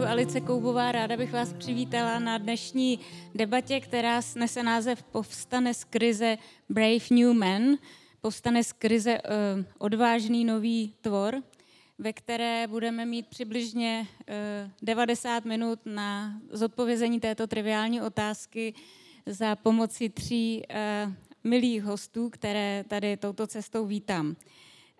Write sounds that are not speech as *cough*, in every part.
jmenuji Alice Koubová, ráda bych vás přivítala na dnešní debatě, která nese název Povstane z krize Brave New Man, povstane z krize uh, odvážný nový tvor, ve které budeme mít přibližně uh, eh, 90 minut na zodpovězení této triviální otázky za pomoci tří uh, milých hostů, které tady touto cestou vítám.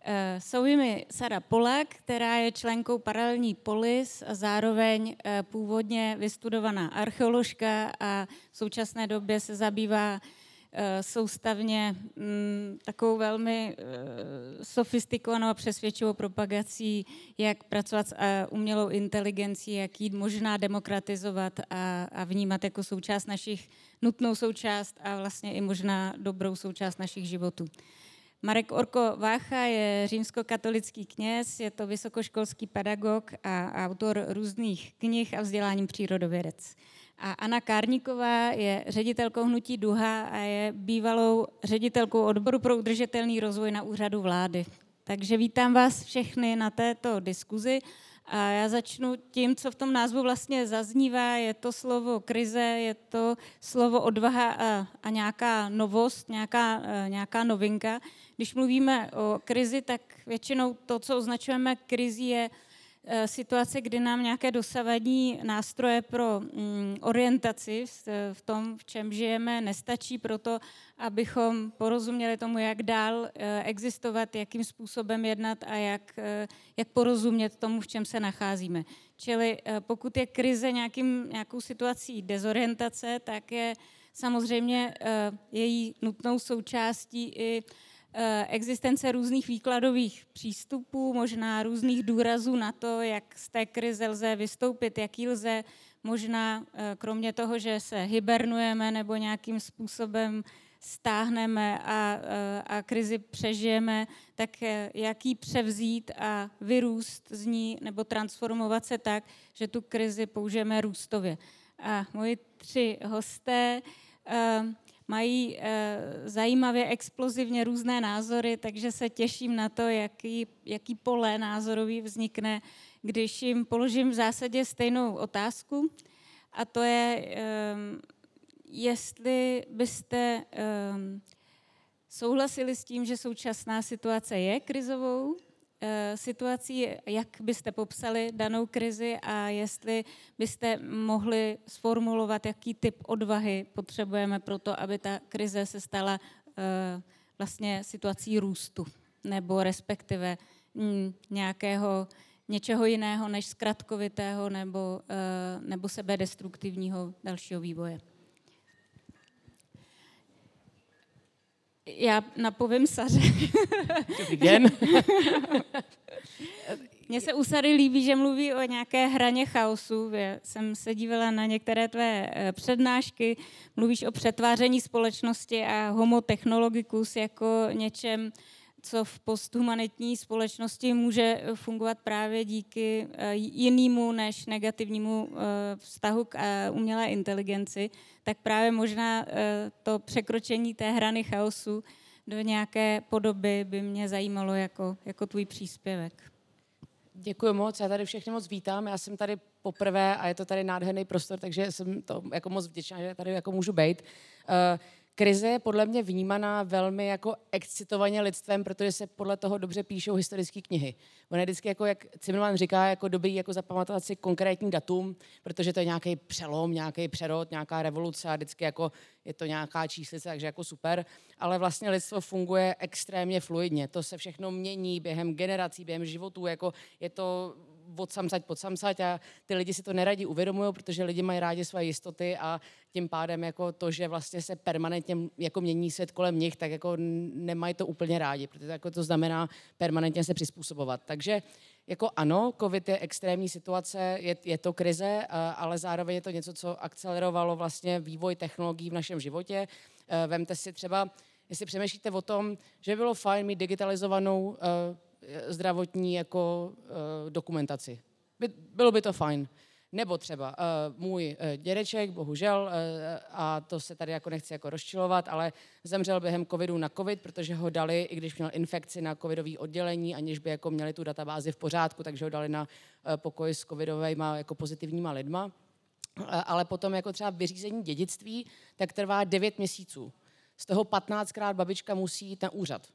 Eh, jsou jimi Sara Polak, která je členkou paralelní polis a zároveň eh, původně vystudovaná archeoložka a v současné době se zabývá eh, soustavně mm, takovou velmi sofistikovanou a přesvědčivou propagací, jak pracovat s umělou inteligencí, jak ji možná demokratizovat a, a vnímat jako součást našich, nutnou součást a vlastně i možná dobrou součást našich životů. Marek Orko Vácha je římskokatolický kněz, je to vysokoškolský pedagog a autor různých knih a vzděláním přírodovědec. A Anna Kárníková je ředitelkou Hnutí Duha a je bývalou ředitelkou odboru pro udržitelný rozvoj na úřadu vlády. Takže vítám vás všechny na této diskuzi a já začnu tím, co v tom názvu vlastně zaznívá. Je to slovo krize, je to slovo odvaha a, a nějaká novost, nějaká, e, nějaká novinka. Když mluvíme o krizi, tak většinou to, co označujeme krizi, je situace, kdy nám nějaké dosavadní nástroje pro mm, orientaci v tom, v čem žijeme, nestačí pro to, abychom porozuměli tomu, jak dál eh, existovat, jakým způsobem jednat a jak, eh, jak porozumět tomu, v čem se nacházíme. Čili pokud je krize nějakým, nějakou situací dezorientace, tak je samozřejmě její nutnou součástí i Eh, existence různých výkladových přístupů, možná různých důrazů na to, jak z té krize lze vystoupit, jaký lze možná, eh, kromě toho, že se hibernujeme nebo nějakým způsobem stáhneme a, eh, a krizi přežijeme, tak jaký převzít a vyrůst z ní nebo transformovat se tak, že tu krizi použijeme růstově. A moji tři hosté mají eh, zajímavě, explozivně různé názory, takže se těším na to, jaký, jaký pole názorový vznikne, když jim položím v zásadě stejnou otázku. A to je, ehm, jestli byste ehm, souhlasili s tím, že současná situace je krizovou, situací, jak byste popsali danou krizi a jestli byste mohli sformulovat, jaký typ odvahy potřebujeme pro to, aby ta krize se stala eh, vlastně situací růstu nebo respektive mm, nějakého něčeho jiného než zkratkovitého nebo, eh, nebo sebedestruktivního dalšího vývoje. Já napovím Saře. Dobrý den. *laughs* Mně se u Sary líbí, že mluví o nějaké hraně chaosu. Já jsem se dívala na některé tvé eh, přednášky. Mluvíš o přetváření společnosti a homotechnologikus jako něčem, co v posthumanitní společnosti může fungovat právě díky eh, jinému než negativnímu eh, vztahu k eh, umělé inteligenci, tak právě možná to překročení té hrany chaosu do nějaké podoby by mě zajímalo jako, jako tvůj příspěvek. Děkuji moc, já tady všechny moc vítám. Já jsem tady poprvé a je to tady nádherný prostor, takže jsem to jako moc vděčná, že tady jako můžu být. Uh, krize je podle mě vnímaná velmi jako excitovaně lidstvem, protože se podle toho dobře píšou historické knihy. On je vždycky, jako, jak Zimmerman říká, jako dobrý jako zapamatovat si konkrétní datum, protože to je nějaký přelom, nějaký přerod, nějaká revoluce a vždycky jako je to nějaká číslice, takže jako super. Ale vlastně lidstvo funguje extrémně fluidně. To se všechno mění během generací, během životů. Jako je to od samsať pod samsať a ty lidi si to neradí uvědomují, protože lidi mají rádi své jistoty a tím pádem jako to, že vlastně se permanentně jako mění svět kolem nich, tak jako nemají to úplně rádi, protože jako to znamená permanentně se přizpůsobovat. Takže jako ano, covid je extrémní situace, je, je to krize, ale zároveň je to něco, co akcelerovalo vlastně vývoj technologií v našem životě. E, vemte si třeba, jestli přemýšlíte o tom, že bylo fajn mít digitalizovanou e, zdravotní jako uh, dokumentaci. By, bylo by to fajn. Nebo třeba uh, můj uh, dědeček, bohužel, uh, a to se tady jako nechci jako rozčilovat, ale zemřel během covidu na covid, protože ho dali, i když měl infekci na covidové oddělení, aniž by jako měli tu databázi v pořádku, takže ho dali na uh, pokoj s covidovými jako pozitivníma lidma. Uh, ale potom jako třeba vyřízení dědictví, tak trvá 9 měsíců. Z toho 15krát babička musí jít na úřad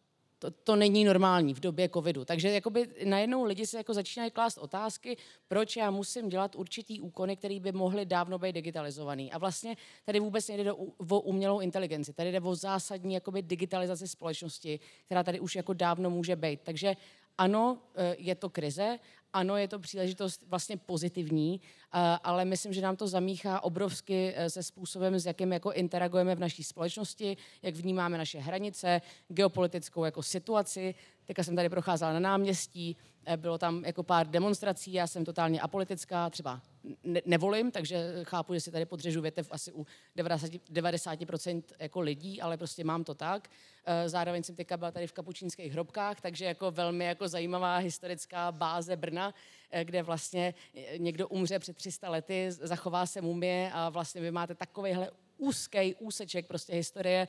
to, to není normální v době covidu. Takže jakoby najednou lidi se jako začínají klást otázky, proč já musím dělat určitý úkony, které by mohly dávno být digitalizovaný. A vlastně tady vůbec nejde do, o umělou inteligenci, tady jde o zásadní jakoby digitalizaci společnosti, která tady už jako dávno může být. Takže ano, eh, je to krize, ano, je to příležitost vlastně pozitivní, eh, ale myslím, že nám to zamíchá obrovsky eh, se způsobem, s jakým jako interagujeme v naší společnosti, jak vnímáme naše hranice, geopolitickou jako situaci. Teďka jsem tady procházela na náměstí, bylo tam jako pár demonstrací, já jsem totálně apolitická, třeba ne- nevolím, takže chápu, že si tady podřežu větev asi u 90%, 90% jako lidí, ale prostě mám to tak. Eh, zároveň jsem teďka byla tady v kapučínských hrobkách, takže jako velmi jako zajímavá historická báze Brna, eh, kde vlastně eh, někdo umře před 300 lety, zachová se mumie a vlastně vy máte takovýhle úzký úseček prostě historie,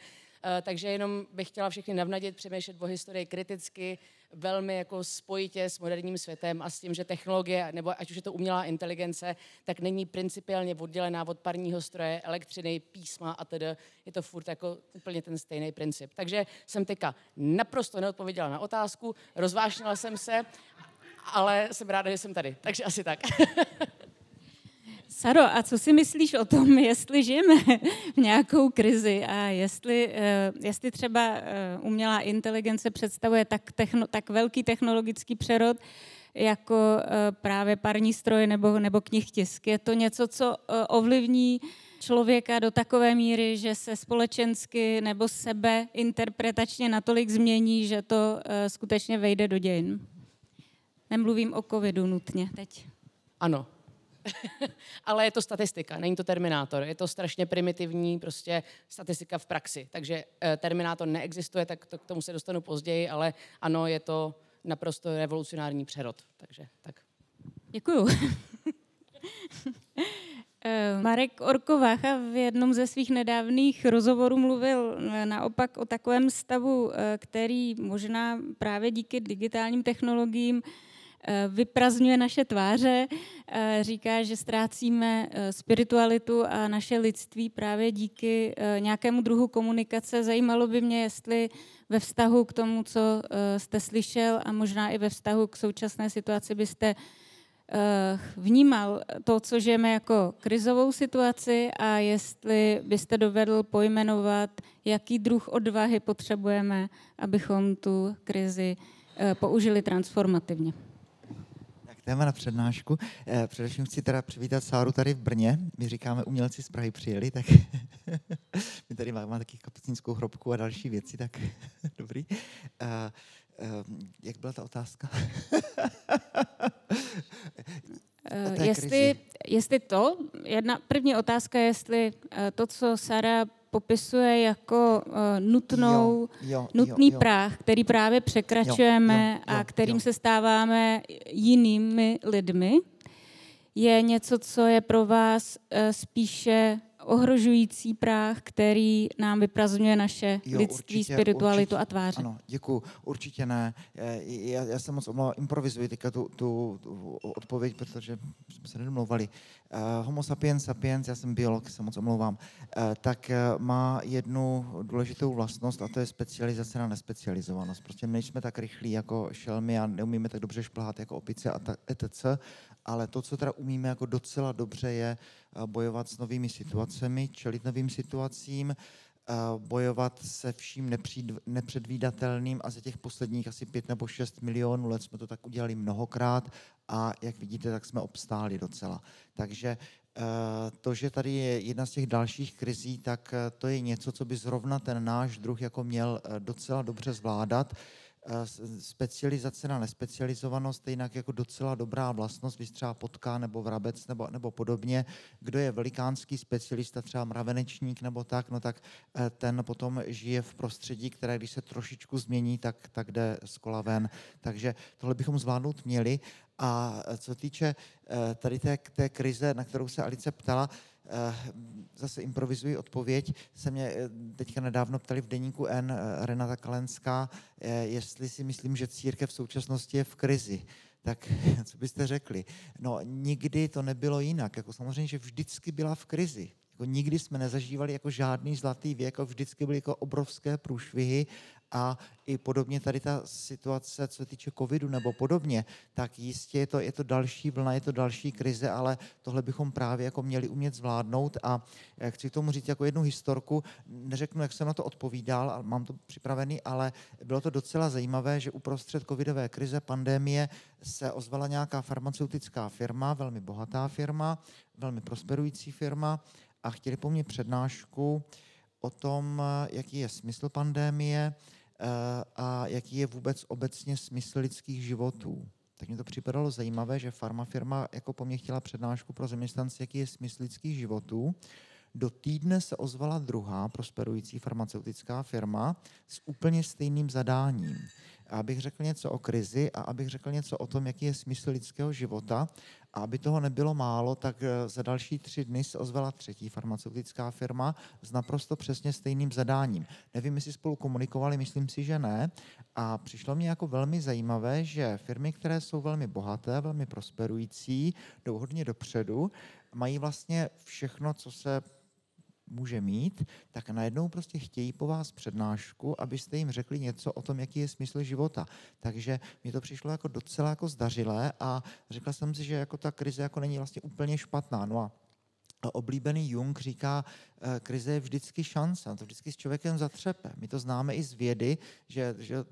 takže jenom bych chtěla všechny navnadit, přemýšlet o historii kriticky, velmi jako spojitě s moderním světem a s tím, že technologie, nebo ať už je to umělá inteligence, tak není principiálně oddělená od parního stroje, elektřiny, písma a tedy je to furt jako úplně ten stejný princip. Takže jsem teďka naprosto neodpověděla na otázku, rozvášnila jsem se, ale jsem ráda, že jsem tady. Takže asi tak. *laughs* Saro, a co si myslíš o tom, *laughs* jestli žijeme v nějakou krizi a jestli, eh, jestli třeba eh, umělá inteligence představuje tak, techno, tak velký technologický přerod, jako eh, právě parní stroj nebo, nebo knihtisk. Je to něco, co ovlivní člověka do takové míry, že se společensky nebo sebe interpretačně natolik změní, že to skutečně vejde do dějin. Nemluvím o covidu nutně teď. Ano, *laughs* ale je to statistika, není to Terminátor. Je to strašně primitivní prostě statistika v praxi. Takže eh, Terminátor neexistuje, tak to, k tomu se dostanu později, ale ano, je to naprosto revolucionární přerod. Takže tak. Děkuju. *laughs* Eh, Marek Orkovácha v jednom ze svých nedávných rozhovorů mluvil eh, naopak o takovém stavu, který možná právě díky digitálním technologiím Eh, vyprazňuje naše tváře, eh, říká, že ztrácíme eh, spiritualitu a naše lidství právě díky nějakému druhu komunikace. Zajímalo by mě, jestli ve vztahu k tomu, co jste slyšel a možná i ve vztahu k současné situaci byste vnímal to, co žijeme jako krizovou situaci a jestli byste dovedl pojmenovat, jaký druh odvahy potřebujeme, abychom tu krizi použili transformativně téma na přednášku. Eh, především chci teda přivítat Sáru tady v Brně. My říkáme, umělci z Prahy přijeli, tak *laughs* my tady máme taky kapucínskou hrobku a další věci, tak *laughs* dobrý. Uh, uh, jak byla ta otázka? *laughs* jestli, jestli to, jedna první otázka, jestli to, co Sara popisuje jako uh, nutnou, jo, jo, nutný jo, jo. práh, který právě překračujeme jo, jo, jo, a kterým jo. se stáváme jinými lidmi, je něco, co je pro vás uh, spíše ohrožující práh, který nám vyprazňuje naše jo, lidství, určitě, spiritualitu určitě, a tváře. Ano, děkuji. Určitě ne. Já, já jsem moc omlouvám, improvizuji teďka tu, tu, tu odpověď, protože jsme se nedomlouvali. Uh, homo sapiens sapiens, já jsem biolog, se moc omlouvám, uh, tak uh, má jednu důležitou vlastnost a to je specializace na nespecializovanost. Prostě nejsme tak rychlí jako šelmy a neumíme tak dobře šplhat jako opice a ta, etc. Ale to, co teda umíme jako docela dobře, je bojovat s novými situacemi, čelit novým situacím, bojovat se vším nepředvídatelným a za těch posledních asi pět nebo šest milionů let jsme to tak udělali mnohokrát a jak vidíte, tak jsme obstáli docela. Takže eh, to, že tady je jedna z těch dalších krizí, tak eh, to je něco, co by zrovna ten náš druh jako měl eh, docela dobře zvládat. Specializace na nespecializovanost, stejně jako docela dobrá vlastnost, když třeba potká nebo vrabec nebo, nebo podobně. Kdo je velikánský specialista, třeba mravenečník nebo tak, no tak ten potom žije v prostředí, které když se trošičku změní, tak, tak jde z kola ven. Takže tohle bychom zvládnout měli. A co týče tady té, té krize, na kterou se Alice ptala, Eh, zase improvizuji odpověď, se mě eh, teďka nedávno ptali v deníku N eh, Renata Kalenská, jestli si myslím, že církev v současnosti je v krizi. Tak *laughs* co byste řekli? No nikdy to nebylo jinak. Jako samozřejmě, že vždycky byla v krizi. Jako nikdy jsme nezažívali jako žádný zlatý věk, jako vždycky byly jako obrovské průšvihy a i podobně tady ta situace, co se týče covidu nebo podobně, tak jistě je to, je to další vlna, je to další krize, ale tohle bychom právě jako měli umět zvládnout. A eh, chci k tomu říct jako jednu historku, neřeknu, jak jsem na to odpovídal, mám to připravený, ale bylo to docela zajímavé, že uprostřed covidové krize, pandémie se ozvala nějaká farmaceutická firma, velmi bohatá firma, velmi prosperující firma a chtěli po mně přednášku o tom, jaký je smysl pandémie, Eh, a jaký je vůbec obecně smysl lidských životů. Tak mi to připadalo zajímavé, že farmafirma jako po mně chtěla přednášku pro zaměstnance, jaký je smysl lidských životů. Do týdne se ozvala druhá prosperující farmaceutická firma s úplně stejným zadáním abych řekl něco o krizi a abych řekl něco o tom, jaký je smysl lidského života. A aby toho nebylo málo, tak eh, za další tři dny se ozvala třetí farmaceutická firma s naprosto přesně stejným zadáním. Nevím, jestli spolu komunikovali, myslím si, že ne. A přišlo mi jako velmi zajímavé, že firmy, které jsou velmi bohaté, velmi prosperující, jdou hodně dopředu, mají vlastně všechno, co se může mít, tak najednou prostě chtějí po vás přednášku, abyste jim řekli něco o tom, jaký je smysl života. Takže mi to přišlo jako docela jako zdařilé a řekla jsem si, že jako ta krize jako není vlastně úplně špatná. No a oblíbený Jung říká, krize je vždycky šance, to vždycky s člověkem zatřepe. My to známe i z vědy, že, že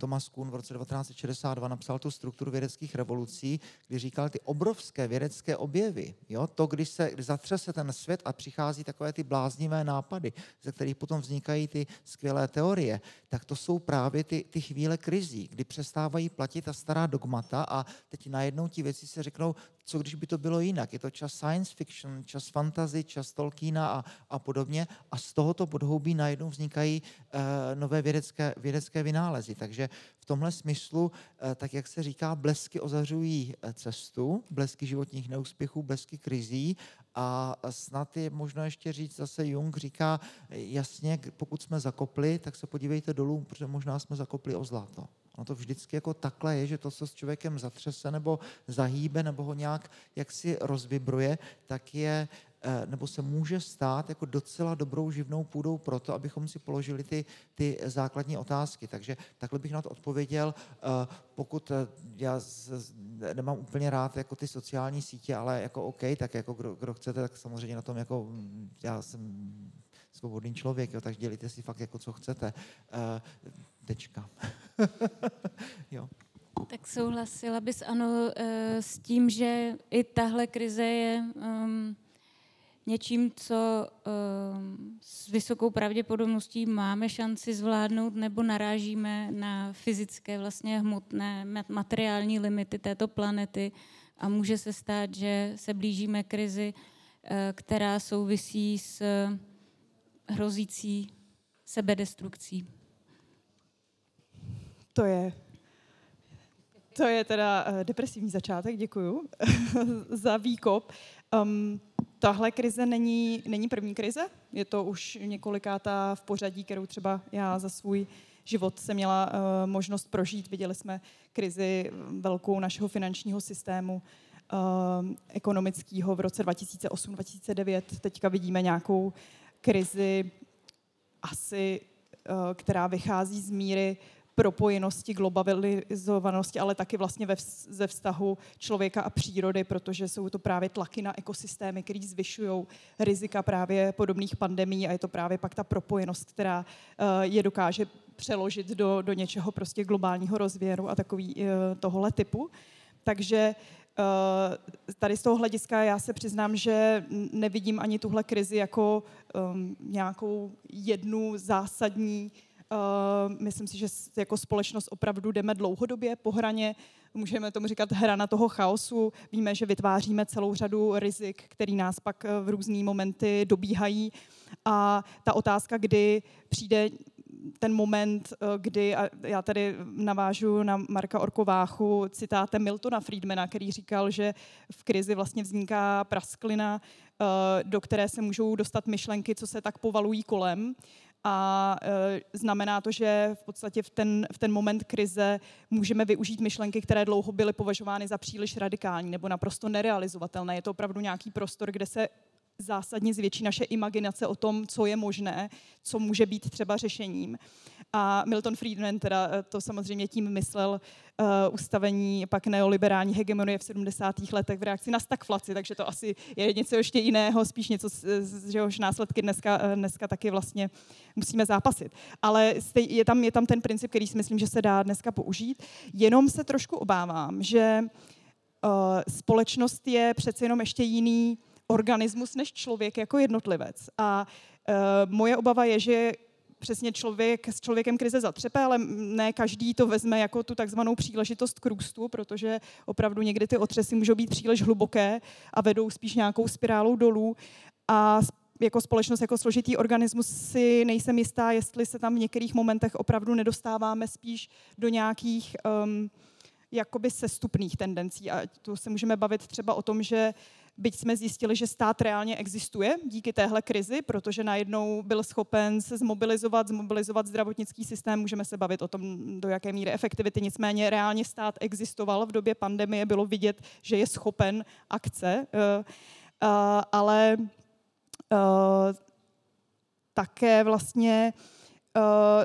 Thomas Kuhn v roce 1962 napsal tu strukturu vědeckých revolucí, kdy říkal ty obrovské vědecké objevy. Jo? To, když se když zatřese ten svět a přichází takové ty bláznivé nápady, ze kterých potom vznikají ty skvělé teorie, tak to jsou právě ty, ty chvíle krizí, kdy přestávají platit ta stará dogmata a teď najednou ti věci se řeknou, co když by to bylo jinak. Je to čas science fiction, čas fantasy, čas Tolkiena a, a podobně a z tohoto podhoubí najednou vznikají uh, nové vědecké, vědecké vynálezy. Takže v tomhle smyslu, uh, tak jak se říká, blesky ozařují eh, cestu, blesky životních neúspěchů, blesky krizí a snad je možno ještě říct, zase Jung říká, jasně, pokud jsme zakopli, tak se podívejte dolů, protože možná jsme zakopli o zlato. Ono to vždycky jako takhle je, že to, co s člověkem zatřese nebo zahýbe nebo ho nějak jaksi rozvibruje, tak je Eh, nebo se může stát jako docela dobrou živnou půdou pro to, abychom si položili ty, ty základní otázky. Takže takhle bych na to odpověděl. Eh, pokud eh, já nemám úplně rád jako ty sociální sítě, ale jako OK, tak jako kdo, kdo chcete, tak samozřejmě na tom jako mm, já jsem svobodný člověk, jo, takže dělíte si fakt jako co chcete. Tečka. *laughs* jo. Tak souhlasila bys ano s tím, že i tahle krize je um, něčím, co ehm, s vysokou pravděpodobností máme šanci zvládnout nebo narážíme na fyzické, vlastně hmotné, materiální limity této planety a může se stát, že se blížíme krizi, eh, která souvisí s hrozící sebedestrukcí. To je to je teda uh, depresivní začátek, děkuju *laughs* za výkop. Um, tahle krize není, není první krize, je to už několikátá v pořadí, kterou třeba já za svůj život jsem měla uh, možnost prožít. Viděli jsme krizi velkou našeho finančního systému, uh, ekonomického v roce 2008-2009. Teďka vidíme nějakou krizi asi, uh, která vychází z míry propojenosti, globalizovanosti, ale taky vlastně ve, ze vztahu člověka a přírody, protože jsou to právě tlaky na ekosystémy, které zvyšují rizika právě podobných pandemí a je to právě pak ta propojenost, která uh, je dokáže přeložit do, do něčeho prostě globálního rozvěru a takový uh, tohohle typu. Takže uh, tady z toho hlediska já se přiznám, že nevidím ani tuhle krizi jako um, nějakou jednu zásadní myslím si, že jako společnost opravdu jdeme dlouhodobě po hraně, můžeme tomu říkat hra na toho chaosu. Víme, že vytváříme celou řadu rizik, který nás pak v různý momenty dobíhají. A ta otázka, kdy přijde ten moment, eh, kdy, a já tady navážu na Marka Orkováchu, citáte Miltona Friedmana, který říkal, že v krizi vlastně vzniká prasklina, eh, do které se můžou dostat myšlenky, co se tak povalují kolem. A e, znamená to, že v podstatě v ten, v ten moment krize můžeme využít myšlenky, které dlouho byly považovány za příliš radikální nebo naprosto nerealizovatelné. Je to opravdu nějaký prostor, kde se zásadně zvětší naše imaginace o tom, co je možné, co může být třeba řešením. A Milton Friedman teda eh, to samozřejmě tím myslel uh, ustavení pak neoliberální hegemonie v 70. letech v reakci na stagflaci, takže to asi je něco ještě jiného, spíš něco, z jehož následky dneska, eh, dneska taky vlastně musíme zápasit. Ale je tam, je tam ten princip, který si myslím, že se dá dneska použít. Jenom se trošku obávám, že uh, společnost je přece jenom ještě jiný organismus než člověk jako jednotlivec. A uh, moje obava je, že přesně člověk s člověkem krize zatřepe, ale ne každý to vezme jako tu takzvanou příležitost k růstu, protože opravdu někdy ty otřesy můžou být příliš hluboké a vedou spíš nějakou spirálou dolů. A jako společnost, jako složitý organismus si nejsem jistá, jestli se tam v některých momentech opravdu nedostáváme spíš do nějakých um, jakoby sestupných tendencí. A tu se můžeme bavit třeba o tom, že byť jsme zjistili, že stát reálně existuje díky téhle krizi, protože najednou byl schopen se zmobilizovat, zmobilizovat zdravotnický systém, můžeme se bavit o tom, do jaké míry efektivity, nicméně reálně stát existoval v době pandemie, bylo vidět, že je schopen akce, eh, eh, ale eh, také vlastně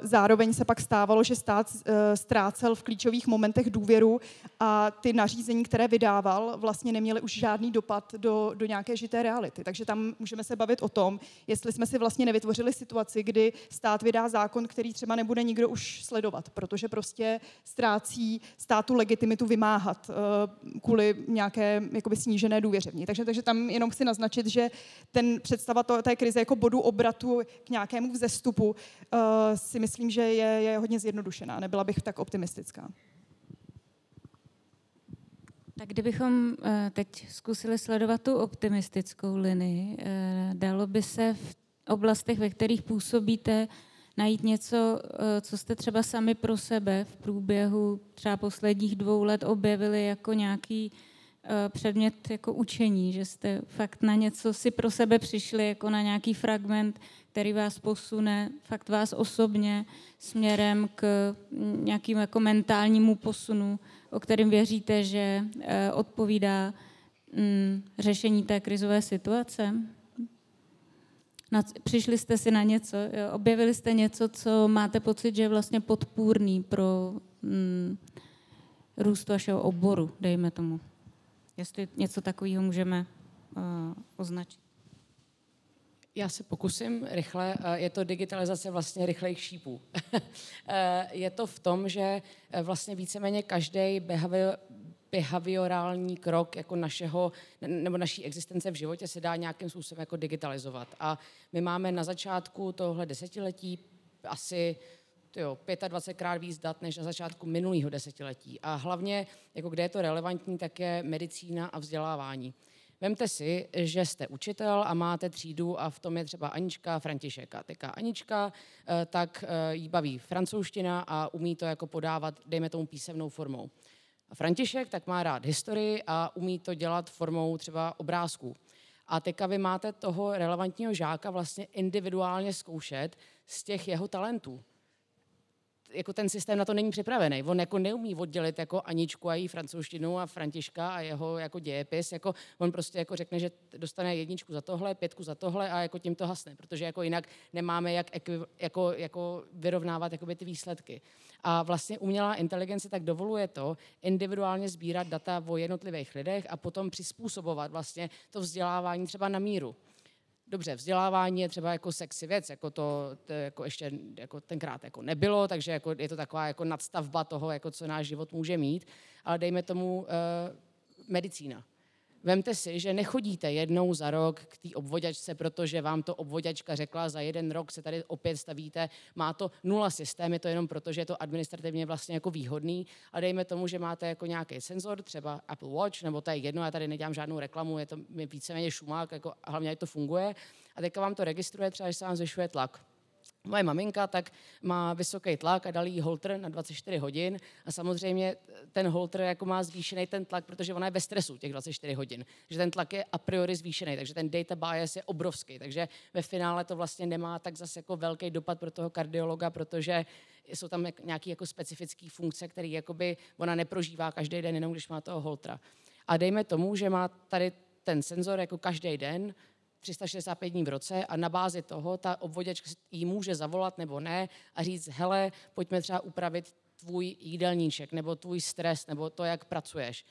zároveň se pak stávalo, že stát eh, ztrácel v klíčových momentech důvěru a ty nařízení, které vydával, vlastně neměly už žádný dopad do, do nějaké žité reality. Takže tam můžeme se bavit o tom, jestli jsme si vlastně nevytvořili situaci, kdy stát vydá zákon, který třeba nebude nikdo už sledovat, protože prostě ztrácí státu legitimitu vymáhat eh, kvůli nějaké jakoby snížené důvěře v ní. Takže, takže tam jenom chci naznačit, že ten představa té krize jako bodu obratu k nějakému vzestupu si myslím, že je, je hodně zjednodušená. Nebyla bych tak optimistická. Tak kdybychom eh, teď zkusili sledovat tu optimistickou linii, eh, dalo by se v oblastech, ve kterých působíte, najít něco, eh, co jste třeba sami pro sebe v průběhu třeba posledních dvou let objevili jako nějaký předmět jako učení, že jste fakt na něco si pro sebe přišli, jako na nějaký fragment, který vás posune, fakt vás osobně, směrem k nějakým jako mentálnímu posunu, o kterém věříte, že eh, odpovídá mm, řešení té krizové situace? přišli jste si na něco, objevili jste něco, co máte pocit, že je vlastně podpůrný pro mm, růst vašeho oboru, dejme tomu. Jestli něco takového můžeme uh, označit. Já se pokusím rychle. Eh, je to digitalizace vlastně rychlejch šípů. *laughs* Eh, je to v tom, že vlastně víceméně každý behaviorální krok jako našeho, nebo naší existence v životě se dá nějakým způsobem jako digitalizovat. A my máme na začátku tohle desetiletí asi jo, 25krát víc dat než na začátku minulého desetiletí. A hlavně, jako kde je to relevantní, tak je medicína a vzdělávání. Vemte si, že jste učitel a máte třídu a v tom je třeba Anička, František a teďka Anička, eh, tak eh, jí baví francouzština a umí to jako podávat, dejme tomu písemnou formou. A František tak má rád historii a umí to dělat formou třeba obrázků. A teďka vy máte toho relevantního žáka vlastně individuálně zkoušet z těch jeho talentů jako ten systém na to není připravený. On jako neumí oddělit jako Aničku a její francouzštinu a Františka a jeho jako dějepis. Jako, on prostě jako řekne, že dostane jedničku za tohle, pětku za tohle a jako tím to hasne, protože jako jinak nemáme jak jako, jako vyrovnávat ty výsledky. A vlastně umělá inteligence tak dovoluje to individuálně sbírat data o jednotlivých lidech a potom přizpůsobovat vlastně to vzdělávání třeba na míru dobře, vzdělávání je třeba jako sexy věc, jako to, to jako ještě jako tenkrát jako nebylo, takže jako je to taková jako nadstavba toho, jako co náš život může mít, ale dejme tomu uh, medicína. Vemte si, že nechodíte jednou za rok k té obvoďačce, protože vám to obvoďačka řekla, za jeden rok se tady opět stavíte, má to nula systém, je to jenom proto, že je to administrativně vlastně jako výhodný. A dejme tomu, že máte jako nějaký senzor, třeba Apple Watch, nebo to je jedno, já tady nedělám žádnou reklamu, je to víceméně šumák, jako, hlavně to funguje. A teďka vám to registruje třeba, že se vám zvyšuje tlak Moje maminka tak má vysoký tlak a dal jí holter na 24 hodin a samozřejmě ten holter jako má zvýšený ten tlak, protože ona je ve stresu těch 24 hodin. Že ten tlak je a priori zvýšený, takže ten data bias je obrovský. Takže ve finále to vlastně nemá tak zase jako velký dopad pro toho kardiologa, protože jsou tam nějaké jako specifické funkce, které jakoby ona neprožívá každý den, jenom když má toho holtra. A dejme tomu, že má tady ten senzor jako každý den, 365 dní v roce a na bázi toho ta obvoděčka jí může zavolat nebo ne a říct, hele, pojďme třeba upravit tvůj jídelníček, nebo tvůj stres, nebo to, jak pracuješ.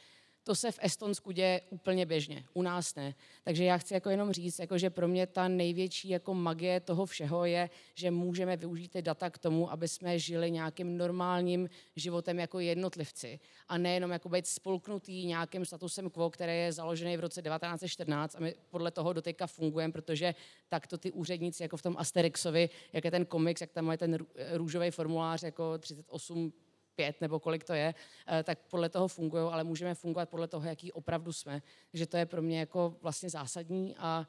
To se v Estonsku děje úplně běžně, u nás ne. Takže já chci jako jenom říct, jako že pro mě ta největší jako magie toho všeho je, že můžeme využít ty data k tomu, aby jsme žili nějakým normálním životem jako jednotlivci a nejenom jako být spolknutý nějakým statusem quo, který je založený v roce 1914 a my podle toho doteďka fungujeme, protože takto ty úředníci jako v tom Asterixovi, jak je ten komiks, jak tam je ten růžový formulář jako 38 pět nebo kolik to je, eh, tak podle toho fungují, ale můžeme fungovat podle toho, jaký opravdu jsme. Takže to je pro mě jako vlastně zásadní a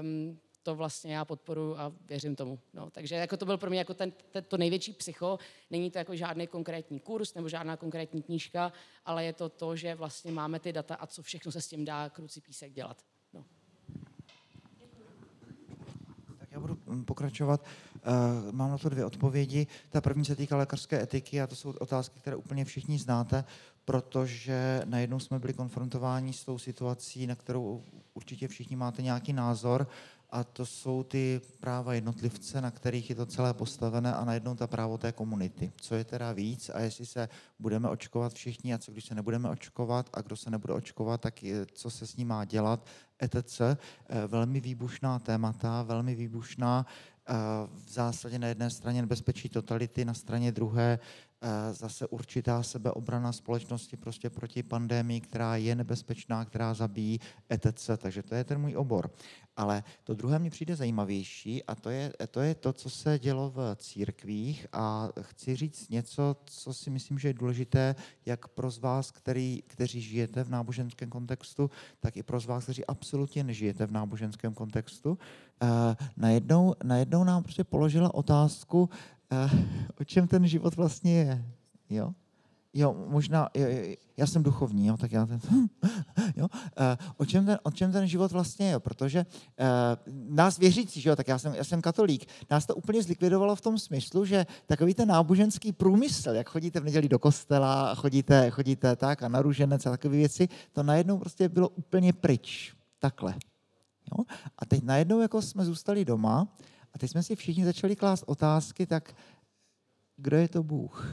um, to vlastně já podporuji a věřím tomu. No, takže jako to byl pro mě jako ten, ten, to největší psycho. Není to jako žádný konkrétní kurz nebo žádná konkrétní knížka, ale je to to, že vlastně máme ty data a co všechno se s tím dá krucí písek dělat. No. Tak já budu mm, pokračovat. Uh, mám na to dvě odpovědi. Ta první se týká lékařské etiky a to jsou otázky, které úplně všichni znáte, protože najednou jsme byli konfrontováni s tou situací, na kterou určitě všichni máte nějaký názor a to jsou ty práva jednotlivce, na kterých je to celé postavené a najednou ta právo té komunity. Co je teda víc a jestli se budeme očkovat všichni a co když se nebudeme očkovat a kdo se nebude očkovat, tak je, co se s ním má dělat, etc. Eh, velmi výbušná témata, velmi výbušná v zásadě na jedné straně nebezpečí totality, na straně druhé zase určitá sebeobrana společnosti prostě proti pandemii, která je nebezpečná, která zabíjí, etc. Takže to je ten můj obor. Ale to druhé mi přijde zajímavější a to je, to je to, co se dělo v církvích a chci říct něco, co si myslím, že je důležité jak pro z vás, který, kteří žijete v náboženském kontextu, tak i pro z vás, kteří absolutně nežijete v náboženském kontextu. Uh, najednou, najednou nám prostě položila otázku, o čem ten život vlastně je. Jo? Jo, možná, jo, já jsem duchovní, jo, tak já ten, *laughs* jo, uh, o, čem ten, o čem ten život vlastně je, protože uh, nás věřící, že jo, tak já jsem, já jsem katolík, nás to úplně zlikvidovalo v tom smyslu, že takový ten náboženský průmysl, jak chodíte v neděli do kostela, chodíte, chodíte tak a na růženec a takové věci, to najednou prostě bylo úplně pryč, takhle. Jo? A teď najednou jako jsme zůstali doma a teď jsme si všichni začali klást otázky, tak kdo je to Bůh?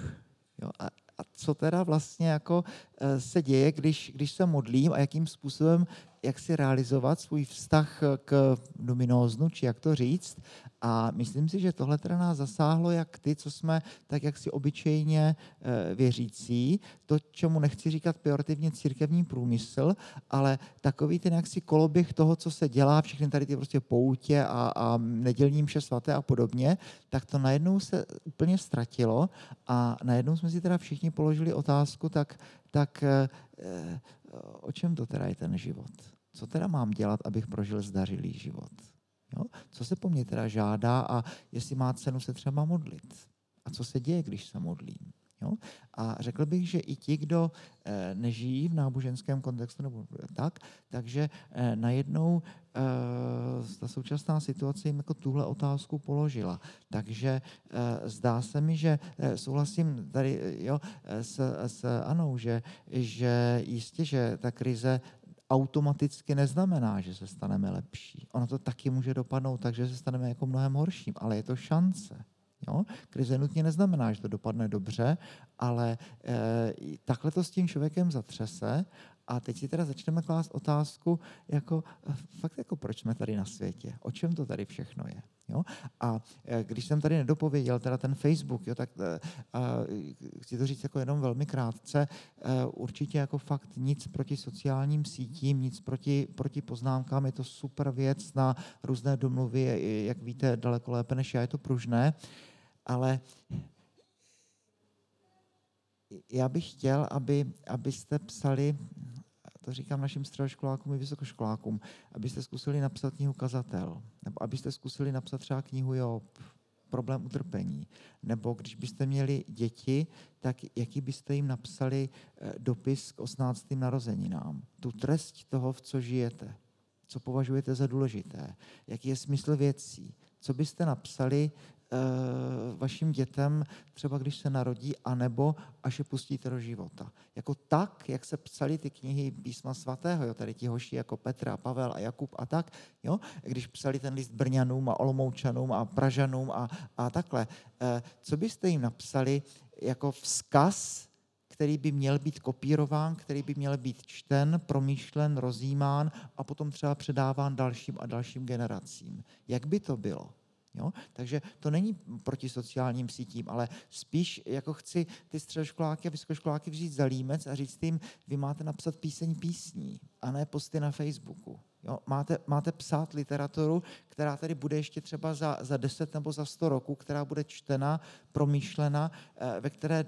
Jo? A, a co teda vlastně jako eh, se děje, když, když se modlím a jakým způsobem jak si realizovat svůj vztah k dominóznu, či jak to říct. A myslím si, že tohle teda nás zasáhlo jak ty, co jsme tak jak si obyčejně eh, věřící, to, čemu nechci říkat pejorativně církevní průmysl, ale takový ten jaksi koloběh toho, co se dělá, všechny tady ty prostě poutě a, a nedělní mše svaté a podobně, tak to najednou se úplně ztratilo a najednou jsme si teda všichni položili otázku, tak, tak eh, eh, o čem to teda je ten život? co teda mám dělat, abych prožil zdařilý život? Jo? Co se po mně teda žádá a jestli má cenu se třeba modlit? A co se děje, když se modlím? Jo? A řekl bych, že i ti, kdo e, nežijí v náboženském kontextu nebo tak, takže e, najednou e, ta současná situace jim jako tuhle otázku položila. Takže zdá se mi, že souhlasím tady jo, s, s Anou, že, že jistě, že ta krize automaticky neznamená, že se staneme lepší. Ono to taky může dopadnout tak, že se staneme jako mnohem horším, ale je to šance. Jo? Krize nutně neznamená, že to dopadne dobře, ale e, takhle to s tím člověkem zatřese A teď si teda začneme klást otázku, jako, fakt jako proč jsme tady na světě, o čem to tady všechno je. Jo? A eh, když jsem tady nedopověděl teda ten Facebook, jo, tak eh, a, chci to říct jako jenom velmi krátce, eh, určitě jako fakt nic proti sociálním sítím, nic proti, proti poznámkám, je to super věc na různé domluvy, jak víte, daleko lépe než já, je to pružné, ale já bych chtěl, aby, abyste psali to říkám našim středoškolákům i vysokoškolákům, abyste zkusili napsat knihu Kazatel, nebo abyste zkusili napsat třeba knihu Job, problém utrpení. Nebo když byste měli děti, tak jaký byste jim napsali eh, dopis k 18. narozeninám? Tu trest toho, v co žijete, co považujete za důležité, jaký je smysl věcí, co byste napsali vašim dětem, třeba když se narodí, anebo až je pustíte do života. Jako tak, jak se psali ty knihy písma svatého, jo, tady ti hoši jako Petra, Pavel a Jakub a tak, jo, když psali ten list Brňanům a Olomoučanům a Pražanům a, a takhle, eh, co byste jim napsali jako vzkaz, který by měl být kopírován, který by měl být čten, promýšlen, rozjímán a potom třeba předáván dalším a dalším generacím. Jak by to bylo? Jo? Takže to není proti sociálním sítím, ale spíš jako chci ty středoškoláky a vysokoškoláky vzít za límec a říct jim, vy máte napsat píseň písní a ne posty na Facebooku. Jo? Máte, máte psát literaturu, která tedy bude ještě třeba za, za 10 nebo za 100 roků, která bude čtena, promýšlena, eh, ve které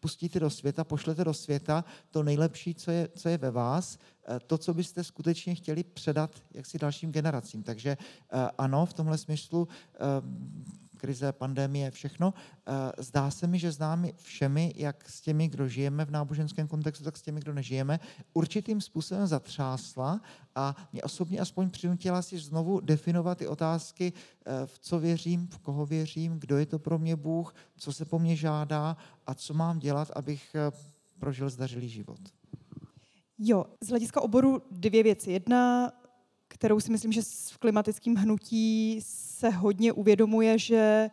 pustíte do světa, pošlete do světa to nejlepší, co je, co je ve vás, eh, to, co byste skutečně chtěli předat jaksi dalším generacím. Takže eh, ano, v tomhle smyslu eh, krize, pandemie, všechno. Eh, zdá se mi, že s námi všemi, jak s těmi, kdo žijeme v náboženském kontextu, tak s těmi, kdo nežijeme, určitým způsobem zatřásla a mě osobně aspoň přinutila si znovu definovat ty otázky, eh, v co věřím, v koho věřím, kdo je to pro mě Bůh, co se po mně žádá a co mám dělat, abych eh, prožil zdařilý život. Jo, z hlediska oboru dvě věci. Jedna, kterou si myslím, že v klimatickém hnutí se hodně uvědomuje, že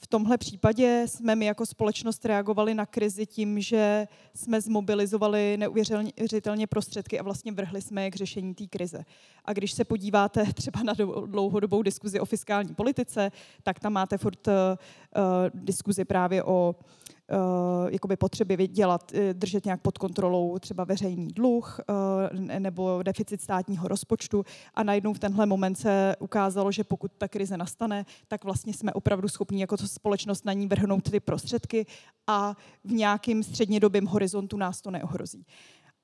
v tomhle případě jsme my jako společnost reagovali na krizi tím, že jsme zmobilizovali neuvěřitelně prostředky a vlastně vrhli jsme je k řešení té krize. A když se podíváte *laughs* třeba na dlouhodobou diskuzi o fiskální politice, tak tam máte furt uh, diskuzi právě o uh, jakoby potřeby dělat, eh, držet nějak pod kontrolou třeba veřejný dluh uh, nebo deficit státního rozpočtu a najednou v tenhle moment se ukázalo, že pokud ta krize nastane, tak vlastně jsme opravdu schopni jako společnost na ní vrhnout ty prostředky a v nějakým střednědobém horizontu nás to neohrozí.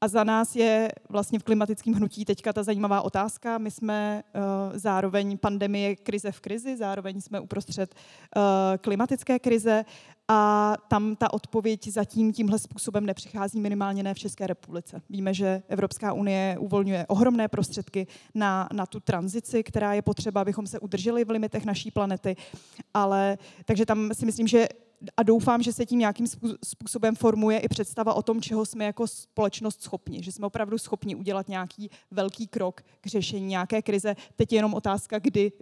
A za nás je vlastně v klimatickém hnutí teďka ta zajímavá otázka. My jsme uh, zároveň pandemie krize v krizi, zároveň jsme uprostřed uh, klimatické krize a tam ta odpověď zatím tímhle způsobem nepřichází minimálně ne v České republice. Víme, že Evropská unie uvolňuje ohromné prostředky na, na tu tranzici, která je potřeba, abychom se udrželi v limitech naší planety. Ale takže tam si myslím, že a doufám, že se tím nějakým způsobem formuje i představa o tom, čeho jsme jako společnost schopni. Že jsme opravdu schopni udělat nějaký velký krok k řešení nějaké krize. Teď je jenom otázka, kdy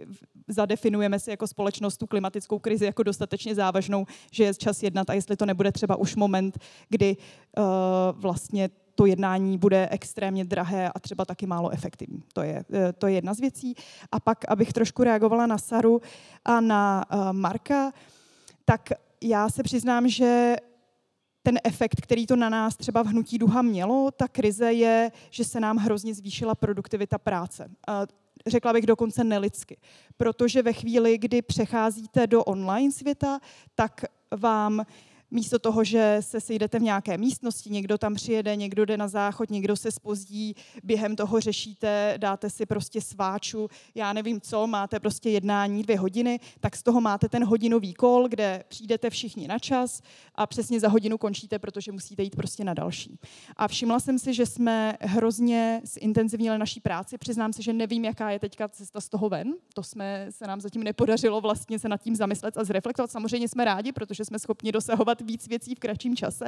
zadefinujeme si jako společnost tu klimatickou krizi jako dostatečně závažnou, že je čas jednat a jestli to nebude třeba už moment, kdy uh, vlastně to jednání bude extrémně drahé a třeba taky málo efektivní. To je, eh, to je jedna z věcí. A pak, abych trošku reagovala na Saru a na uh, Marka, tak já se přiznám, že ten efekt, který to na nás třeba v Hnutí Duha mělo, ta krize je, že se nám hrozně zvýšila produktivita práce. Řekla bych dokonce nelidsky. Protože ve chvíli, kdy přecházíte do online světa, tak vám místo toho, že se sejdete v nějaké místnosti, někdo tam přijede, někdo jde na záchod, někdo se spozdí, během toho řešíte, dáte si prostě sváču, já nevím co, máte prostě jednání dvě hodiny, tak z toho máte ten hodinový kol, kde přijdete všichni na čas a přesně za hodinu končíte, protože musíte jít prostě na další. A všimla jsem si, že jsme hrozně zintenzivnili naší práci. Přiznám se, že nevím, jaká je teďka cesta z toho ven. To jsme, se nám zatím nepodařilo vlastně se nad tím zamyslet a zreflektovat. Samozřejmě jsme rádi, protože jsme schopni dosahovat víc věcí v kratším čase,